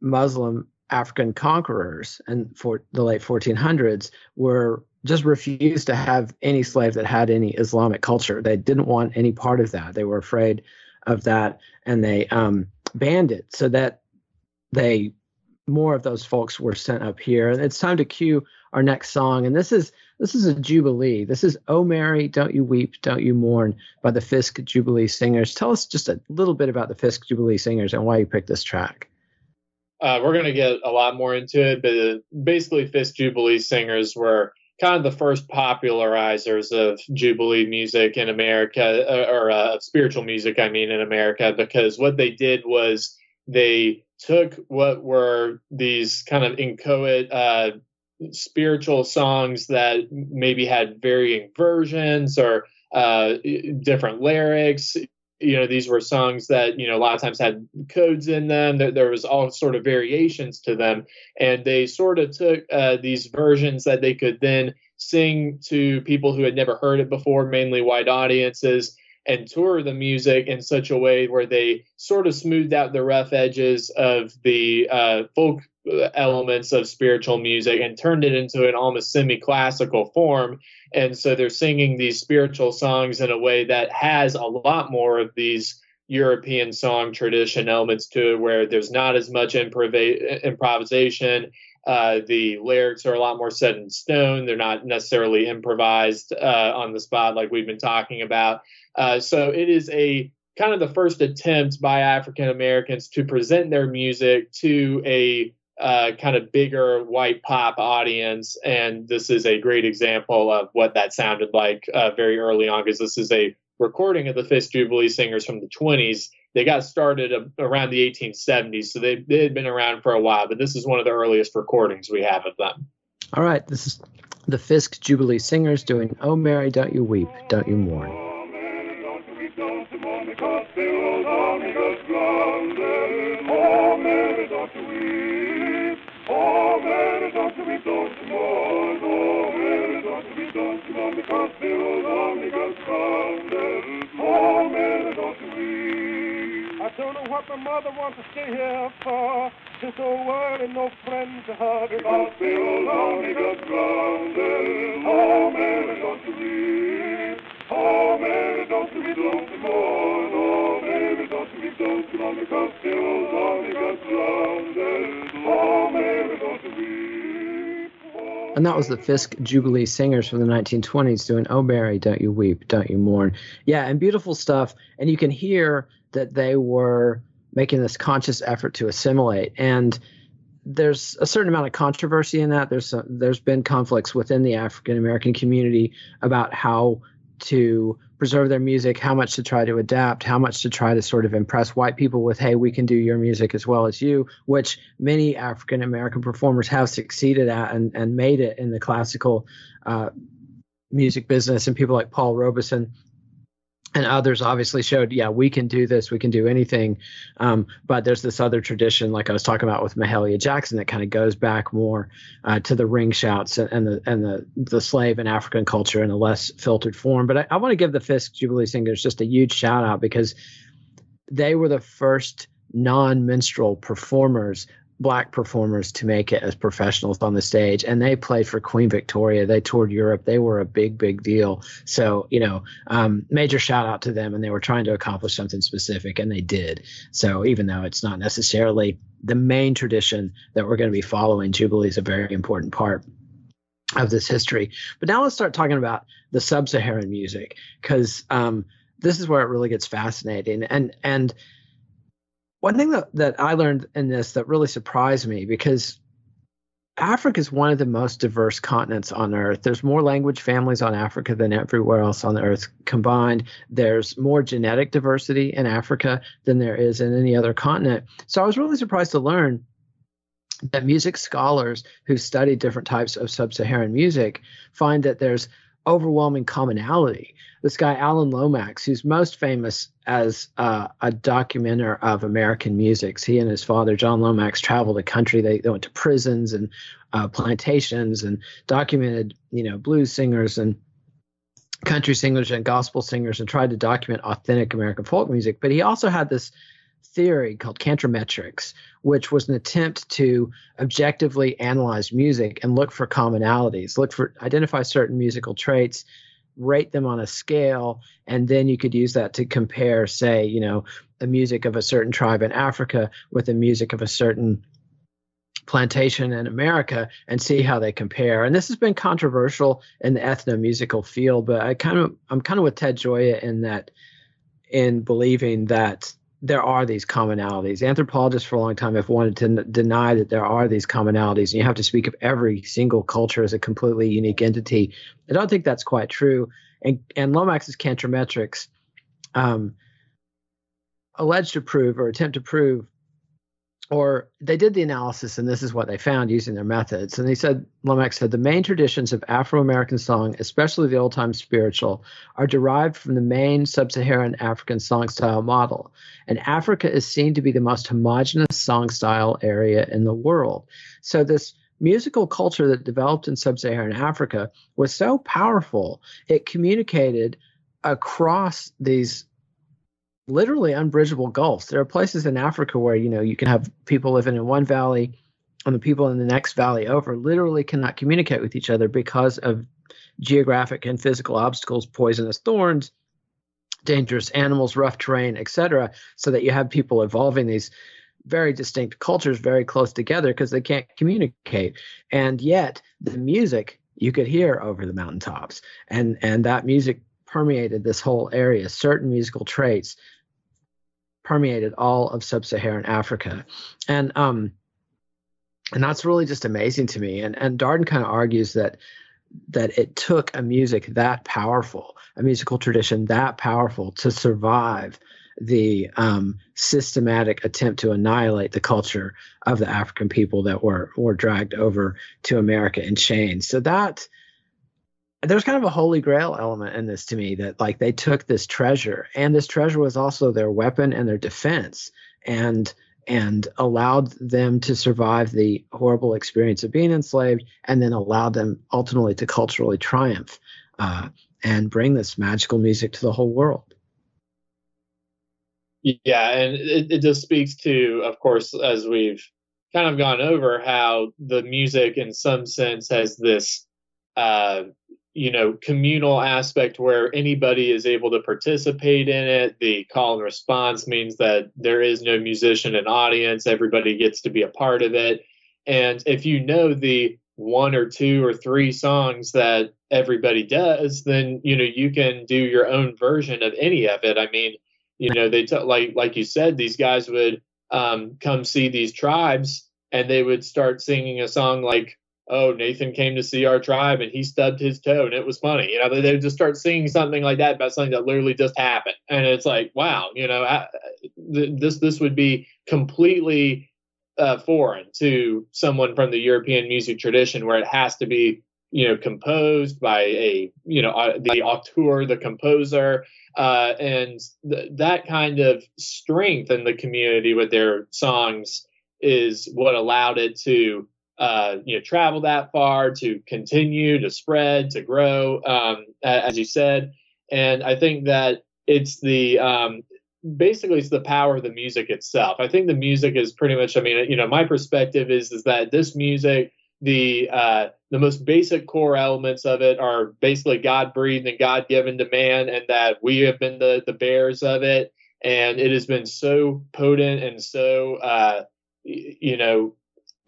Muslim African conquerors and for the late 1400s, were just refused to have any slave that had any Islamic culture. They didn't want any part of that. They were afraid of that, and they um, banned it so that they more of those folks were sent up here. And it's time to cue our next song, and this is this is a jubilee. This is "Oh Mary, Don't You Weep, Don't You Mourn" by the Fisk Jubilee Singers. Tell us just a little bit about the Fisk Jubilee Singers and why you picked this track. Uh, we're going to get a lot more into it, but basically, Fisk Jubilee Singers were kind of the first popularizers of Jubilee music in America, uh, or uh, spiritual music, I mean, in America, because what they did was they took what were these kind of inchoate uh, spiritual songs that maybe had varying versions or uh, different lyrics. You know, these were songs that you know a lot of times had codes in them. There, there was all sort of variations to them, and they sort of took uh, these versions that they could then sing to people who had never heard it before, mainly white audiences, and tour the music in such a way where they sort of smoothed out the rough edges of the uh, folk elements of spiritual music and turned it into an almost semi-classical form. And so they're singing these spiritual songs in a way that has a lot more of these european song tradition elements to it where there's not as much improv- improvisation. Uh, the lyrics are a lot more set in stone. They're not necessarily improvised uh, on the spot like we've been talking about. Uh, so it is a kind of the first attempt by african americans to present their music to a uh, kind of bigger white pop audience. And this is a great example of what that sounded like uh, very early on, because this is a recording of the Fisk Jubilee Singers from the 20s. They got started around the 1870s, so they, they had been around for a while, but this is one of the earliest recordings we have of them. All right, this is the Fisk Jubilee Singers doing Oh Mary, Don't You Weep, Don't You Mourn. Don't know what my mother wants to stay here for. Just a word no friend to hug. Because the old lonely got grounded. Oh, Mary, don't you weep. Oh, don't you weep, don't. Oh, don't you weep, don't. Because And that was the Fisk Jubilee Singers from the 1920s doing Oh Mary, Don't You Weep, Don't You Mourn. Yeah, and beautiful stuff. And you can hear that they were making this conscious effort to assimilate and there's a certain amount of controversy in that there's a, there's been conflicts within the African American community about how to preserve their music, how much to try to adapt, how much to try to sort of impress white people with, hey, we can do your music as well as you, which many African American performers have succeeded at and, and made it in the classical uh, music business. And people like Paul Robeson and others obviously showed, yeah, we can do this, we can do anything. Um, but there's this other tradition, like I was talking about with Mahalia Jackson, that kind of goes back more uh, to the ring shouts and, and, the and the the slave and African culture in a less filtered form. But I, I want to give the Fisk Jubilee Singers just a huge shout out because they were the first non-minstrel performers black performers to make it as professionals on the stage. And they played for queen victoria. They toured europe. They were a big big deal. So you know um, major shout out to them and they were trying to accomplish something specific and they did. So even though it's not necessarily the main tradition that we're going to be following jubilee is a very important part of this history. But now let's start talking about the sub-saharan music because um, this is where it really gets fascinating. And and one thing that, that I learned in this that really surprised me because Africa is one of the most diverse continents on earth. There's more language families on Africa than everywhere else on the earth combined. There's more genetic diversity in Africa than there is in any other continent. So I was really surprised to learn that music scholars who study different types of sub Saharan music find that there's overwhelming commonality. This guy, Alan Lomax, who's most famous as uh, a documenter of American music. He and his father, John Lomax, traveled the country. They, they went to prisons and uh, plantations and documented, you know, blues singers and country singers and gospel singers and tried to document authentic American folk music. But he also had this theory called cantometrics, which was an attempt to objectively analyze music and look for commonalities, look for identify certain musical traits, rate them on a scale, and then you could use that to compare, say, you know, the music of a certain tribe in Africa with the music of a certain plantation in America and see how they compare. And this has been controversial in the ethnomusical field, but I kind of I'm kind of with Ted Gioia in that in believing that there are these commonalities. Anthropologists for a long time have wanted to n- deny that there are these commonalities, and you have to speak of every single culture as a completely unique entity. I don't think that's quite true. And and Lomax's cantometrics um, alleged to prove or attempt to prove or they did the analysis and this is what they found using their methods. And they said lomax said the main traditions of afro-american song especially the old-time spiritual are derived from the main sub-saharan african song style model and africa is seen to be the most homogenous song style area in the world. So this musical culture that developed in sub-saharan africa was so powerful it communicated across these literally unbridgeable gulfs. There are places in Africa where you know you can have people living in one valley and the people in the next valley over literally cannot communicate with each other because of geographic and physical obstacles, poisonous thorns, dangerous animals, rough terrain, etc. So that you have people evolving these very distinct cultures very close together because they can't communicate. And yet the music you could hear over the mountaintops, and and that music permeated this whole area. Certain musical traits permeated all of sub-Saharan Africa, and um, and that's really just amazing to me. And and Darden kind of argues that that it took a music that powerful, a musical tradition that powerful to survive the um, systematic attempt to annihilate the culture of the African people that were were dragged over to America in chains. So that there's kind of a holy grail element in this to me that like they took this treasure and this treasure was also their weapon and their defense and and allowed them to survive the horrible experience of being enslaved and then allowed them ultimately to culturally triumph uh, and bring this magical music to the whole world. Yeah and it, it just speaks to of course as we've kind of gone over how the music in some sense has this uh, you know communal aspect where anybody is able to participate in it. The call and response means that there is no musician and audience. Everybody gets to be a part of it. And if you know the one or two or three songs that everybody does then you know you can do your own version of any of it. I mean you know they t- like like you said these guys would um, come see these tribes and they would start singing a song like oh, Nathan came to see our tribe and he stubbed his toe and it was funny. You know, they, they just start singing something like that about something that literally just happened. And it's like, wow, you know, I, this, this would be completely uh, foreign to someone from the European music tradition where it has to be, you know, composed by a, you know, uh, the auteur, the composer, uh, and th- that kind of strength in the community with their songs is what allowed it to uh, you know travel that far to continue to spread to grow um, as you said and i think that it's the um, basically it's the power of the music itself. I think the music is pretty much. I mean, you know, my perspective is is that this music, the uh, the most basic core elements of it are basically God breathed and God given to man, and that we have been the the bearers of it, and it has been so potent and so uh, you know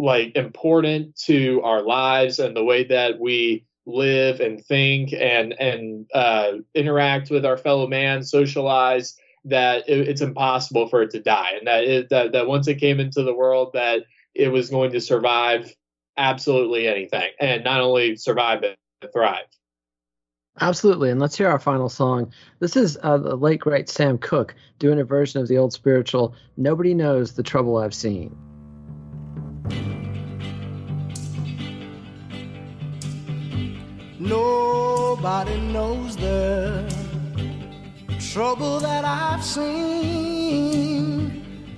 like important to our lives and the way that we live and think and and uh, interact with our fellow man, socialize. That it, it's impossible for it to die, and that it, that that once it came into the world, that it was going to survive absolutely anything, and not only survive but thrive. Absolutely, and let's hear our final song. This is uh, the late great Sam Cooke doing a version of the old spiritual. Nobody knows the trouble I've seen. Nobody knows the trouble that I've seen.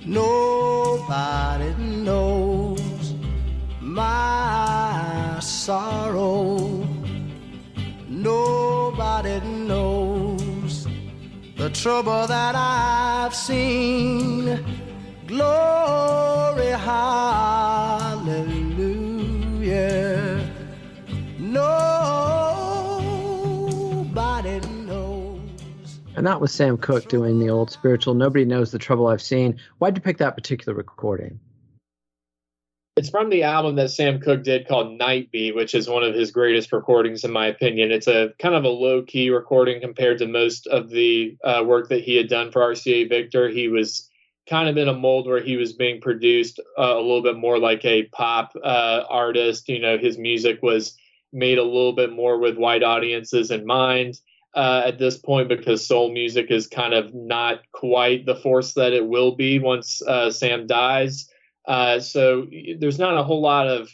Nobody knows my sorrow. Nobody knows the trouble that I've seen. Glory, hallelujah. Nobody knows. And that was Sam Cooke doing the old spiritual. Nobody knows the trouble I've seen. Why'd you pick that particular recording? It's from the album that Sam Cooke did called Night Beat, which is one of his greatest recordings, in my opinion. It's a kind of a low key recording compared to most of the uh, work that he had done for RCA Victor. He was kind of in a mold where he was being produced uh, a little bit more like a pop uh, artist. You know, his music was made a little bit more with white audiences in mind. Uh, at this point, because soul music is kind of not quite the force that it will be once uh, Sam dies. Uh, so there's not a whole lot of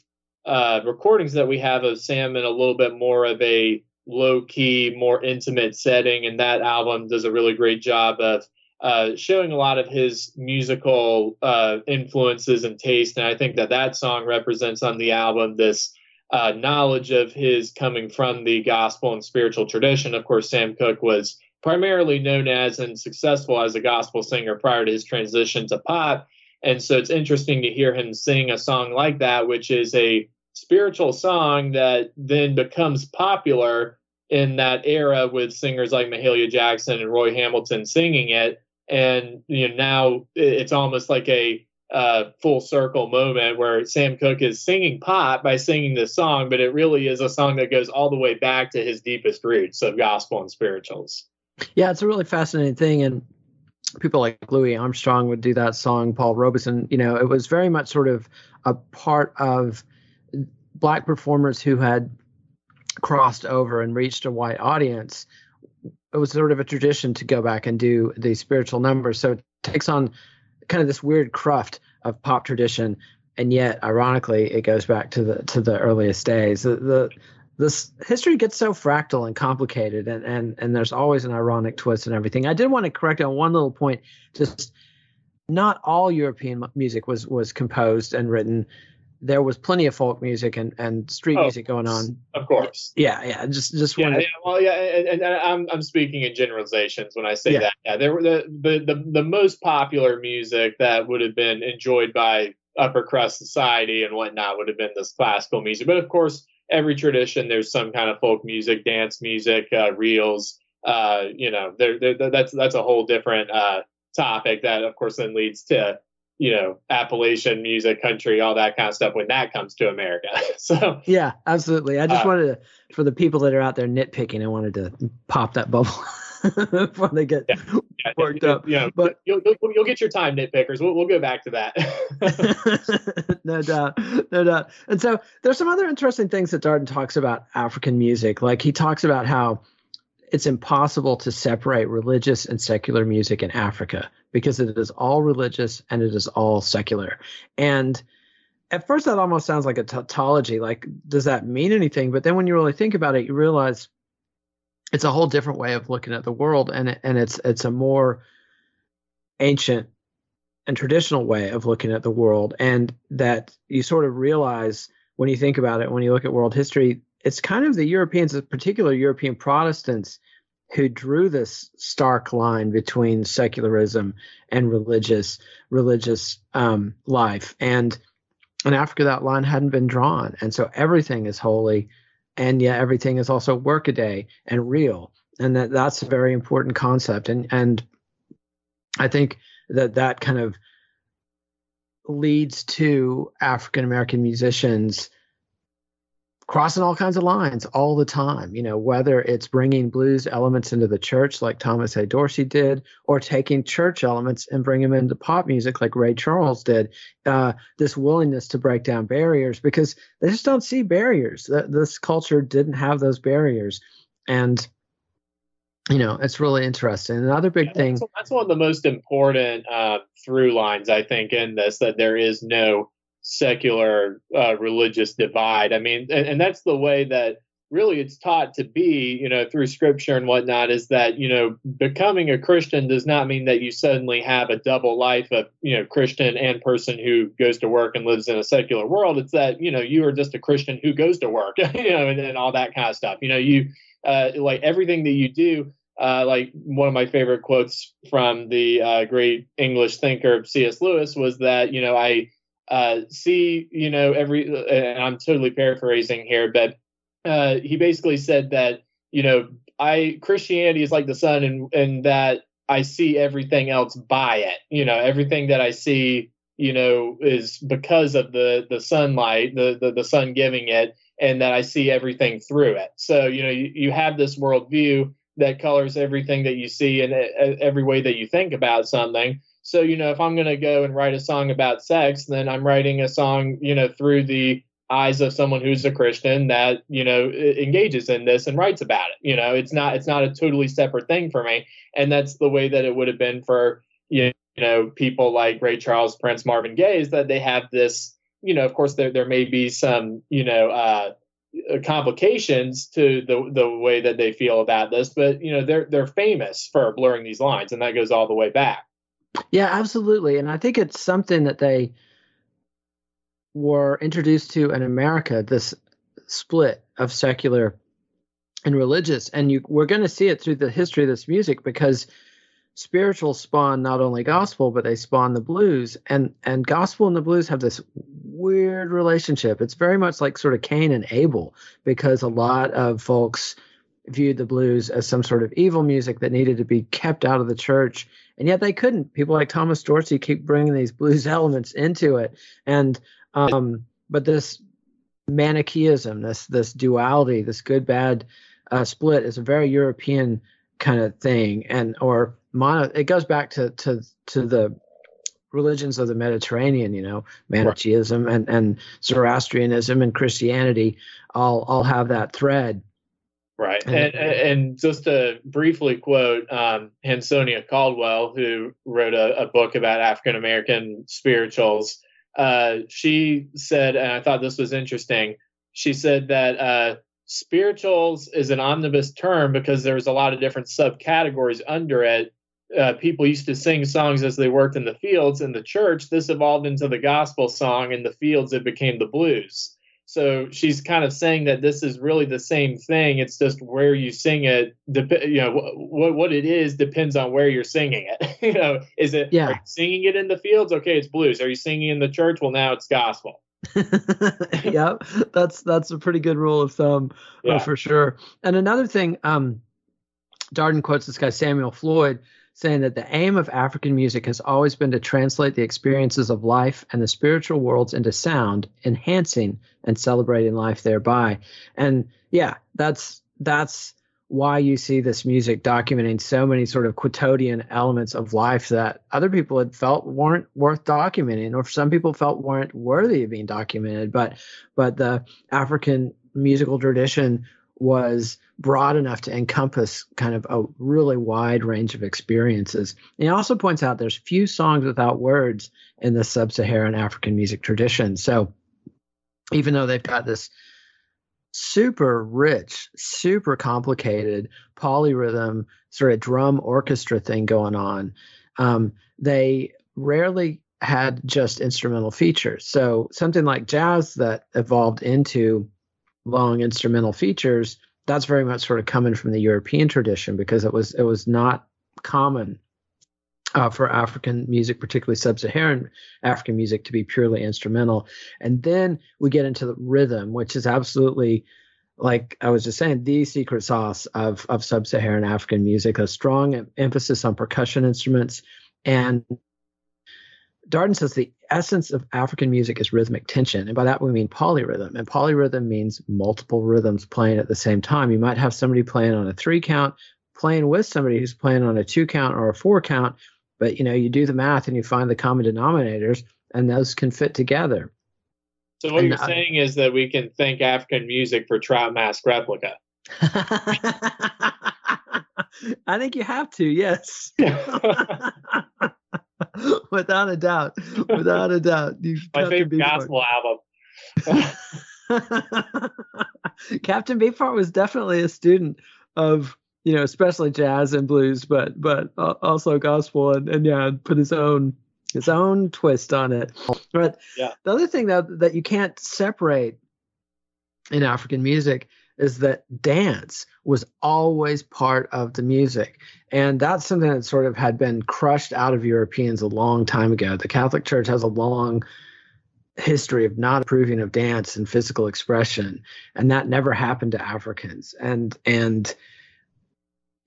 uh, recordings that we have of Sam in a little bit more of a low key, more intimate setting. And that album does a really great job of uh, showing a lot of his musical uh, influences and taste. And I think that that song represents on the album this uh, knowledge of his coming from the gospel and spiritual tradition. Of course, Sam Cooke was primarily known as and successful as a gospel singer prior to his transition to pop. And so it's interesting to hear him sing a song like that, which is a spiritual song that then becomes popular in that era with singers like Mahalia Jackson and Roy Hamilton singing it. And you know now it's almost like a uh, full circle moment where Sam Cooke is singing pop by singing this song, but it really is a song that goes all the way back to his deepest roots of gospel and spirituals. Yeah, it's a really fascinating thing, and people like Louis Armstrong would do that song. Paul Robeson, you know, it was very much sort of a part of black performers who had crossed over and reached a white audience. It was sort of a tradition to go back and do the spiritual numbers. So it takes on kind of this weird cruft of pop tradition, and yet, ironically, it goes back to the to the earliest days. The, the this history gets so fractal and complicated, and and and there's always an ironic twist and everything. I did want to correct on one little point. Just not all European music was was composed and written. There was plenty of folk music and, and street oh, music going on. Of course. Yeah, yeah. Just just yeah, yeah well, yeah, and, and, I'm I'm speaking in generalizations when I say yeah. that. Yeah, there were the, the the the most popular music that would have been enjoyed by upper crust society and whatnot would have been this classical music. But of course, every tradition there's some kind of folk music, dance music, uh, reels. Uh, you know, there, there, that's that's a whole different uh, topic that, of course, then leads to you know Appalachian music, country, all that kind of stuff when that comes to America. so yeah, absolutely. I just uh, wanted to, for the people that are out there nitpicking, I wanted to pop that bubble. before they get yeah, yeah, worked up. Yeah, but you'll, you'll, you'll get your time, nitpickers. We'll, we'll go back to that. no doubt, no doubt. And so there's some other interesting things that Darden talks about African music. Like he talks about how it's impossible to separate religious and secular music in Africa because it is all religious and it is all secular. And at first, that almost sounds like a tautology. Like, does that mean anything? But then when you really think about it, you realize it's a whole different way of looking at the world, and and it's it's a more ancient and traditional way of looking at the world, and that you sort of realize when you think about it, when you look at world history, it's kind of the Europeans, in particular European Protestants, who drew this stark line between secularism and religious religious um, life. And in Africa, that line hadn't been drawn, and so everything is holy, and yet everything is also workaday and real, and that that's a very important concept. And and I think that that kind of leads to African American musicians crossing all kinds of lines all the time. You know, whether it's bringing blues elements into the church like Thomas A. Dorsey did, or taking church elements and bring them into pop music like Ray Charles did. Uh, this willingness to break down barriers because they just don't see barriers. This culture didn't have those barriers, and you know, it's really interesting. Another big yeah, thing. That's, that's, one of the most important uh, through lines, I think, in this that there is no secular uh, religious divide. I mean, and, and that's the way that really it's taught to be, you know, through scripture and whatnot, is that, you know, becoming a Christian does not mean that you suddenly have a double life of, you know, Christian and person who goes to work and lives in a secular world. It's that, you know, you are just a Christian who goes to work, you know, and, and all that kind of stuff. You know, you, uh, like everything that you do, uh, like one of my favorite quotes from the uh, great English thinker C.S. Lewis was that, you know, I, uh, see, you know, every, and I'm totally paraphrasing here, but uh, he basically said that, you know, I Christianity is like the sun, and and that I see everything else by it. You know, everything that I see, you know, is because of the the sunlight, the the, the sun giving it, and that I see everything through it. So, you know, you, you have this worldview that colors everything that you see and uh, every way that you think about something. So, you know, if I'm going to go and write a song about sex, then I'm writing a song, you know, through the eyes of someone who's a Christian that, you know, engages in this and writes about it. You know, it's not it's not a totally separate thing for me. And that's the way that it would have been for, you know, people like Ray Charles, Prince, Marvin Gaye, is that they have this, you know, of course there there may be some, you know, uh complications to the the way that they feel about this, but you know they're they're famous for blurring these lines, and that goes all the way back. Yeah, absolutely. And I think it's something that they were introduced to in America, this split of secular and religious. And you we're going to see it through the history of this music because spiritual spawn not only gospel, but they spawn the blues. And and gospel and the blues have this weird relationship. It's very much like sort of Cain and Abel because a lot of folks viewed the blues as some sort of evil music that needed to be kept out of the church and yet they couldn't people like thomas dorsey keep bringing these blues elements into it and um but this manichaeism this this duality this good bad uh, split is a very european kind of thing and or mono it goes back to to to the religions of the Mediterranean, you know, Manichaeism right. and, and Zoroastrianism and Christianity all all have that thread. Right. And, and just to briefly quote um, Hansonia Caldwell, who wrote a, a book about African American spirituals, uh, she said, and I thought this was interesting, she said that uh, spirituals is an omnibus term because there's a lot of different subcategories under it. Uh, people used to sing songs as they worked in the fields. In the church, this evolved into the gospel song. In the fields, it became the blues. So she's kind of saying that this is really the same thing. It's just where you sing it. Dep- you know what what it is depends on where you're singing it. you know, is it yeah. singing it in the fields? Okay, it's blues. Are you singing in the church? Well, now it's gospel. yep, that's that's a pretty good rule of thumb uh, yeah. uh, for sure. And another thing, um, Darden quotes this guy Samuel Floyd saying that the aim of African music has always been to translate the experiences of life and the spiritual worlds into sound, enhancing and celebrating life thereby. And yeah, that's that's why you see this music documenting so many sort of quotidian elements of life that other people had felt weren't worth documenting or some people felt weren't worthy of being documented but but the african musical tradition was broad enough to encompass kind of a really wide range of experiences. And he also points out there's few songs without words in the sub-Saharan African music tradition. So even though they've got this super rich, super complicated polyrhythm sort of drum orchestra thing going on, um, they rarely had just instrumental features. So something like jazz that evolved into long instrumental features that's very much sort of coming from the European tradition because it was it was not common uh, for African music, particularly sub-Saharan African music, to be purely instrumental. And then we get into the rhythm, which is absolutely like I was just saying, the secret sauce of of sub-Saharan African music, a strong emphasis on percussion instruments. And Darden says the essence of African music is rhythmic tension. And by that we mean polyrhythm. And polyrhythm means multiple rhythms playing at the same time. You might have somebody playing on a three count, playing with somebody who's playing on a two count or a four count. But you know, you do the math and you find the common denominators, and those can fit together. So what and, you're uh, saying is that we can thank African music for Trout Mask replica. I think you have to, yes. without a doubt, without a doubt. You My favorite gospel album. Captain Beefheart was definitely a student of you know especially jazz and blues, but but also gospel and and yeah, put his own his own twist on it. But yeah. the other thing that that you can't separate in African music is that dance was always part of the music. And that's something that sort of had been crushed out of Europeans a long time ago. The Catholic Church has a long history of not approving of dance and physical expression, and that never happened to Africans. And and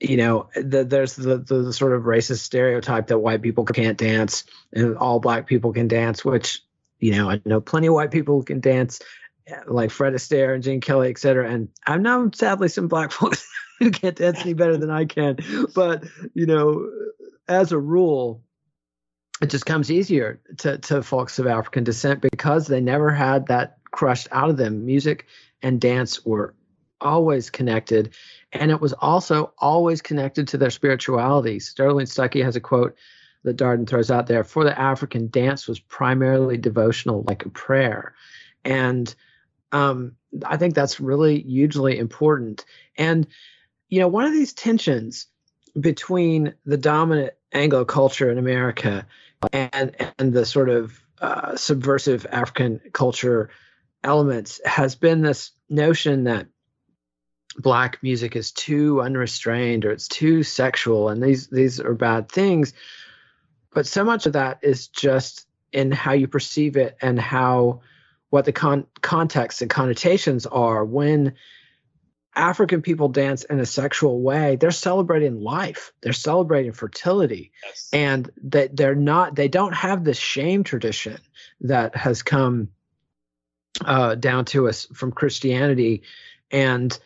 you know, the, there's the, the, the sort of racist stereotype that white people can't dance and all black people can dance, which you know, I know plenty of white people can dance like Fred Astaire and Gene Kelly, et cetera. And I know sadly some black folks who can't dance any better than I can. But, you know, as a rule, it just comes easier to, to folks of African descent because they never had that crushed out of them. Music and dance were always connected. And it was also always connected to their spirituality. Sterling Stuckey has a quote that Darden throws out there for the African, dance was primarily devotional, like a prayer. And um, I think that's really hugely important. And, you know, one of these tensions between the dominant Anglo culture in America and, and the sort of uh, subversive African culture elements has been this notion that black music is too unrestrained or it's too sexual and these these are bad things but so much of that is just in how you perceive it and how what the con- context and connotations are when African people dance in a sexual way, they're celebrating life. They're celebrating fertility. Yes. And that they're not they don't have this shame tradition that has come uh, down to us from Christianity. And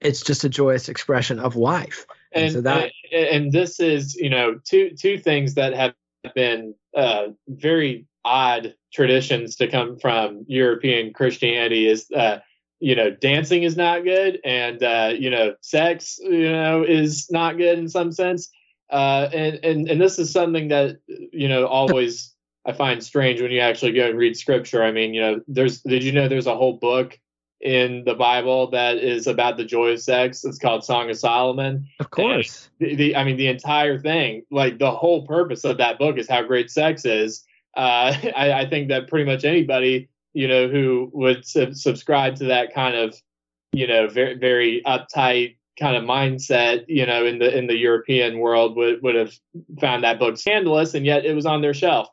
it's just a joyous expression of life. And, and so that and, and, this is, you know, two two things that have been uh, very odd traditions to come from European Christianity is uh, you know dancing is not good and uh, you know sex you know is not good in some sense uh, and and and this is something that you know always I find strange when you actually go and read scripture. I mean you know there's did you know there's a whole book in the Bible that is about the joy of sex. It's called Song of Solomon. Of course. The, the, I mean, the entire thing, like the whole purpose of that book is how great sex is uh, I, I, think that pretty much anybody you know who would sub- subscribe to that kind of you know very very uptight kind of mindset you know in the in the European world would would have found that book scandalous and yet it was on their shelf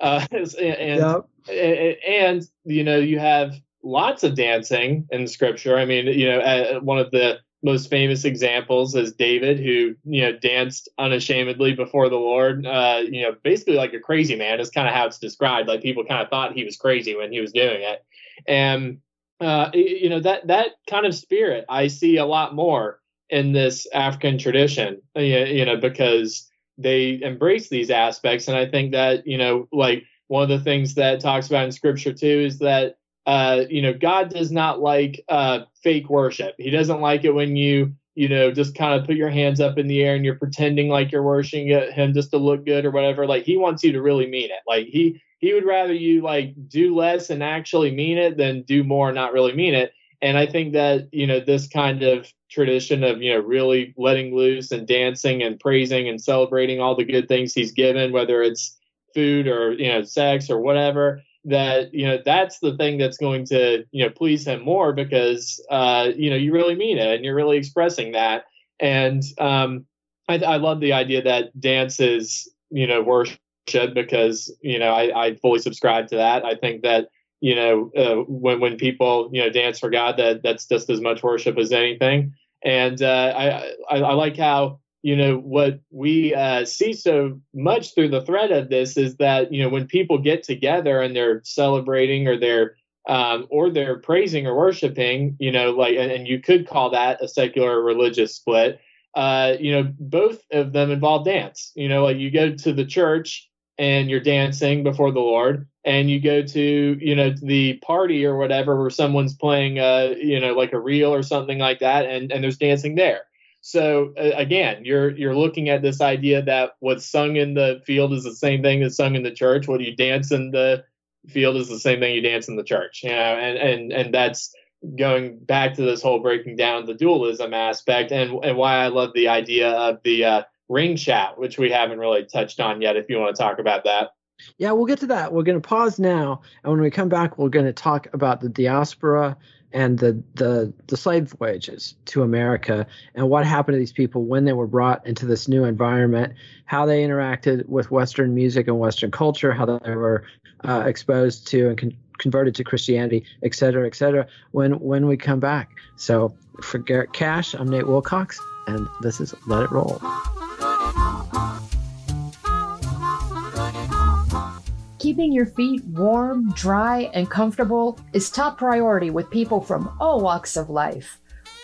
uh, and yep. and, and you know you have lots of dancing in scripture I mean you know uh, one of the most famous examples is David, who you know danced unashamedly before the Lord. Uh, you know, basically like a crazy man is kind of how it's described. Like people kind of thought he was crazy when he was doing it, and uh, you know that that kind of spirit I see a lot more in this African tradition. You know, because they embrace these aspects, and I think that you know, like one of the things that talks about in Scripture too is that uh, you know, God does not like uh, fake worship. He doesn't like it when you, you know, just kind of put your hands up in the air and you're pretending like you're worshiping Him just to look good or whatever. Like He wants you to really mean it. Like He He would rather you like do less and actually mean it than do more and not really mean it. And I think that you know this kind of tradition of you know really letting loose and dancing and praising and celebrating all the good things He's given, whether it's food or you know sex or whatever that you know that's the thing that's going to you know please him more because uh, you know you really mean it and you're really expressing that. And um, I, I love the idea that dance is you know worship because you know I, I fully subscribe to that. I think that you know uh, when when people you know dance for God, that that's just as much worship as anything. And uh, I, I I like how you know what we uh, see so much through the thread of this is that you know when people get together and they're celebrating or they're um, or they're praising or worshiping you know like and, and you could call that a secular religious split uh, you know both of them involve dance. You know like you go to the church and you're dancing before the lord and you go to you know the party or whatever where someone's playing uh you know like a reel or something like that and and there's dancing there so uh, again, you're you're looking at this idea that what's sung in the field is the same thing that's sung in the church. What you dance in the field is the same thing you dance in the church. You know, and and and that's going back to this whole breaking down the dualism aspect and and why I love the idea of the uh, ring shout, which we haven't really touched on yet. If you want to talk about that. Yeah, we'll get to that. We're going to pause now, and when we come back, we're going to talk about the diaspora and the, the the slave voyages to America and what happened to these people when they were brought into this new environment, how they interacted with Western music and Western culture, how they were uh, exposed to and con- converted to Christianity, et cetera, et cetera. When when we come back, so for Garrett Cash, I'm Nate Wilcox, and this is Let It Roll. Keeping your feet warm, dry, and comfortable is top priority with people from all walks of life.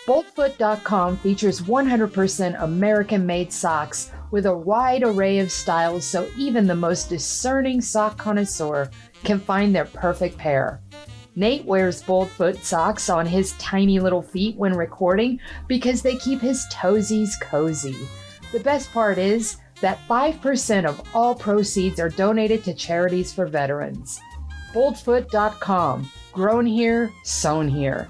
Boltfoot.com features 100% American made socks with a wide array of styles so even the most discerning sock connoisseur can find their perfect pair. Nate wears Boltfoot socks on his tiny little feet when recording because they keep his toesies cozy. The best part is, that 5% of all proceeds are donated to charities for veterans. Boldfoot.com. Grown here, sewn here.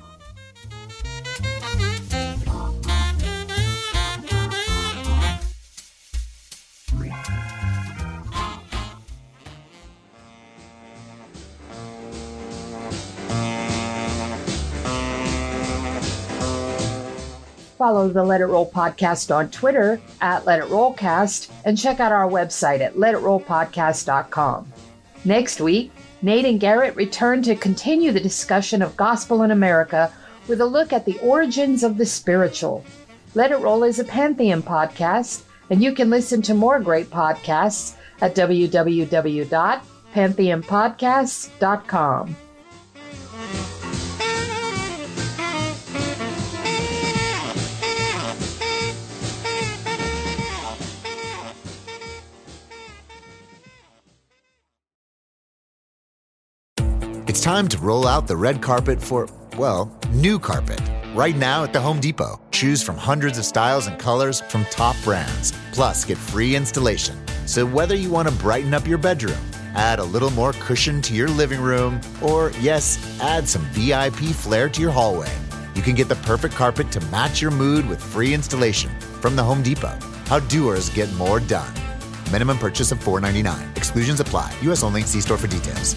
Follow the Let It Roll podcast on Twitter at Let It Rollcast and check out our website at letitrollpodcast.com. Next week, Nate and Garrett return to continue the discussion of gospel in America with a look at the origins of the spiritual. Let It Roll is a Pantheon podcast, and you can listen to more great podcasts at www.pantheonpodcasts.com. time to roll out the red carpet for, well, new carpet. Right now at the Home Depot, choose from hundreds of styles and colors from top brands. Plus, get free installation. So, whether you want to brighten up your bedroom, add a little more cushion to your living room, or, yes, add some VIP flair to your hallway, you can get the perfect carpet to match your mood with free installation from the Home Depot. How doers get more done. Minimum purchase of $4.99. Exclusions apply. U.S. only. See store for details.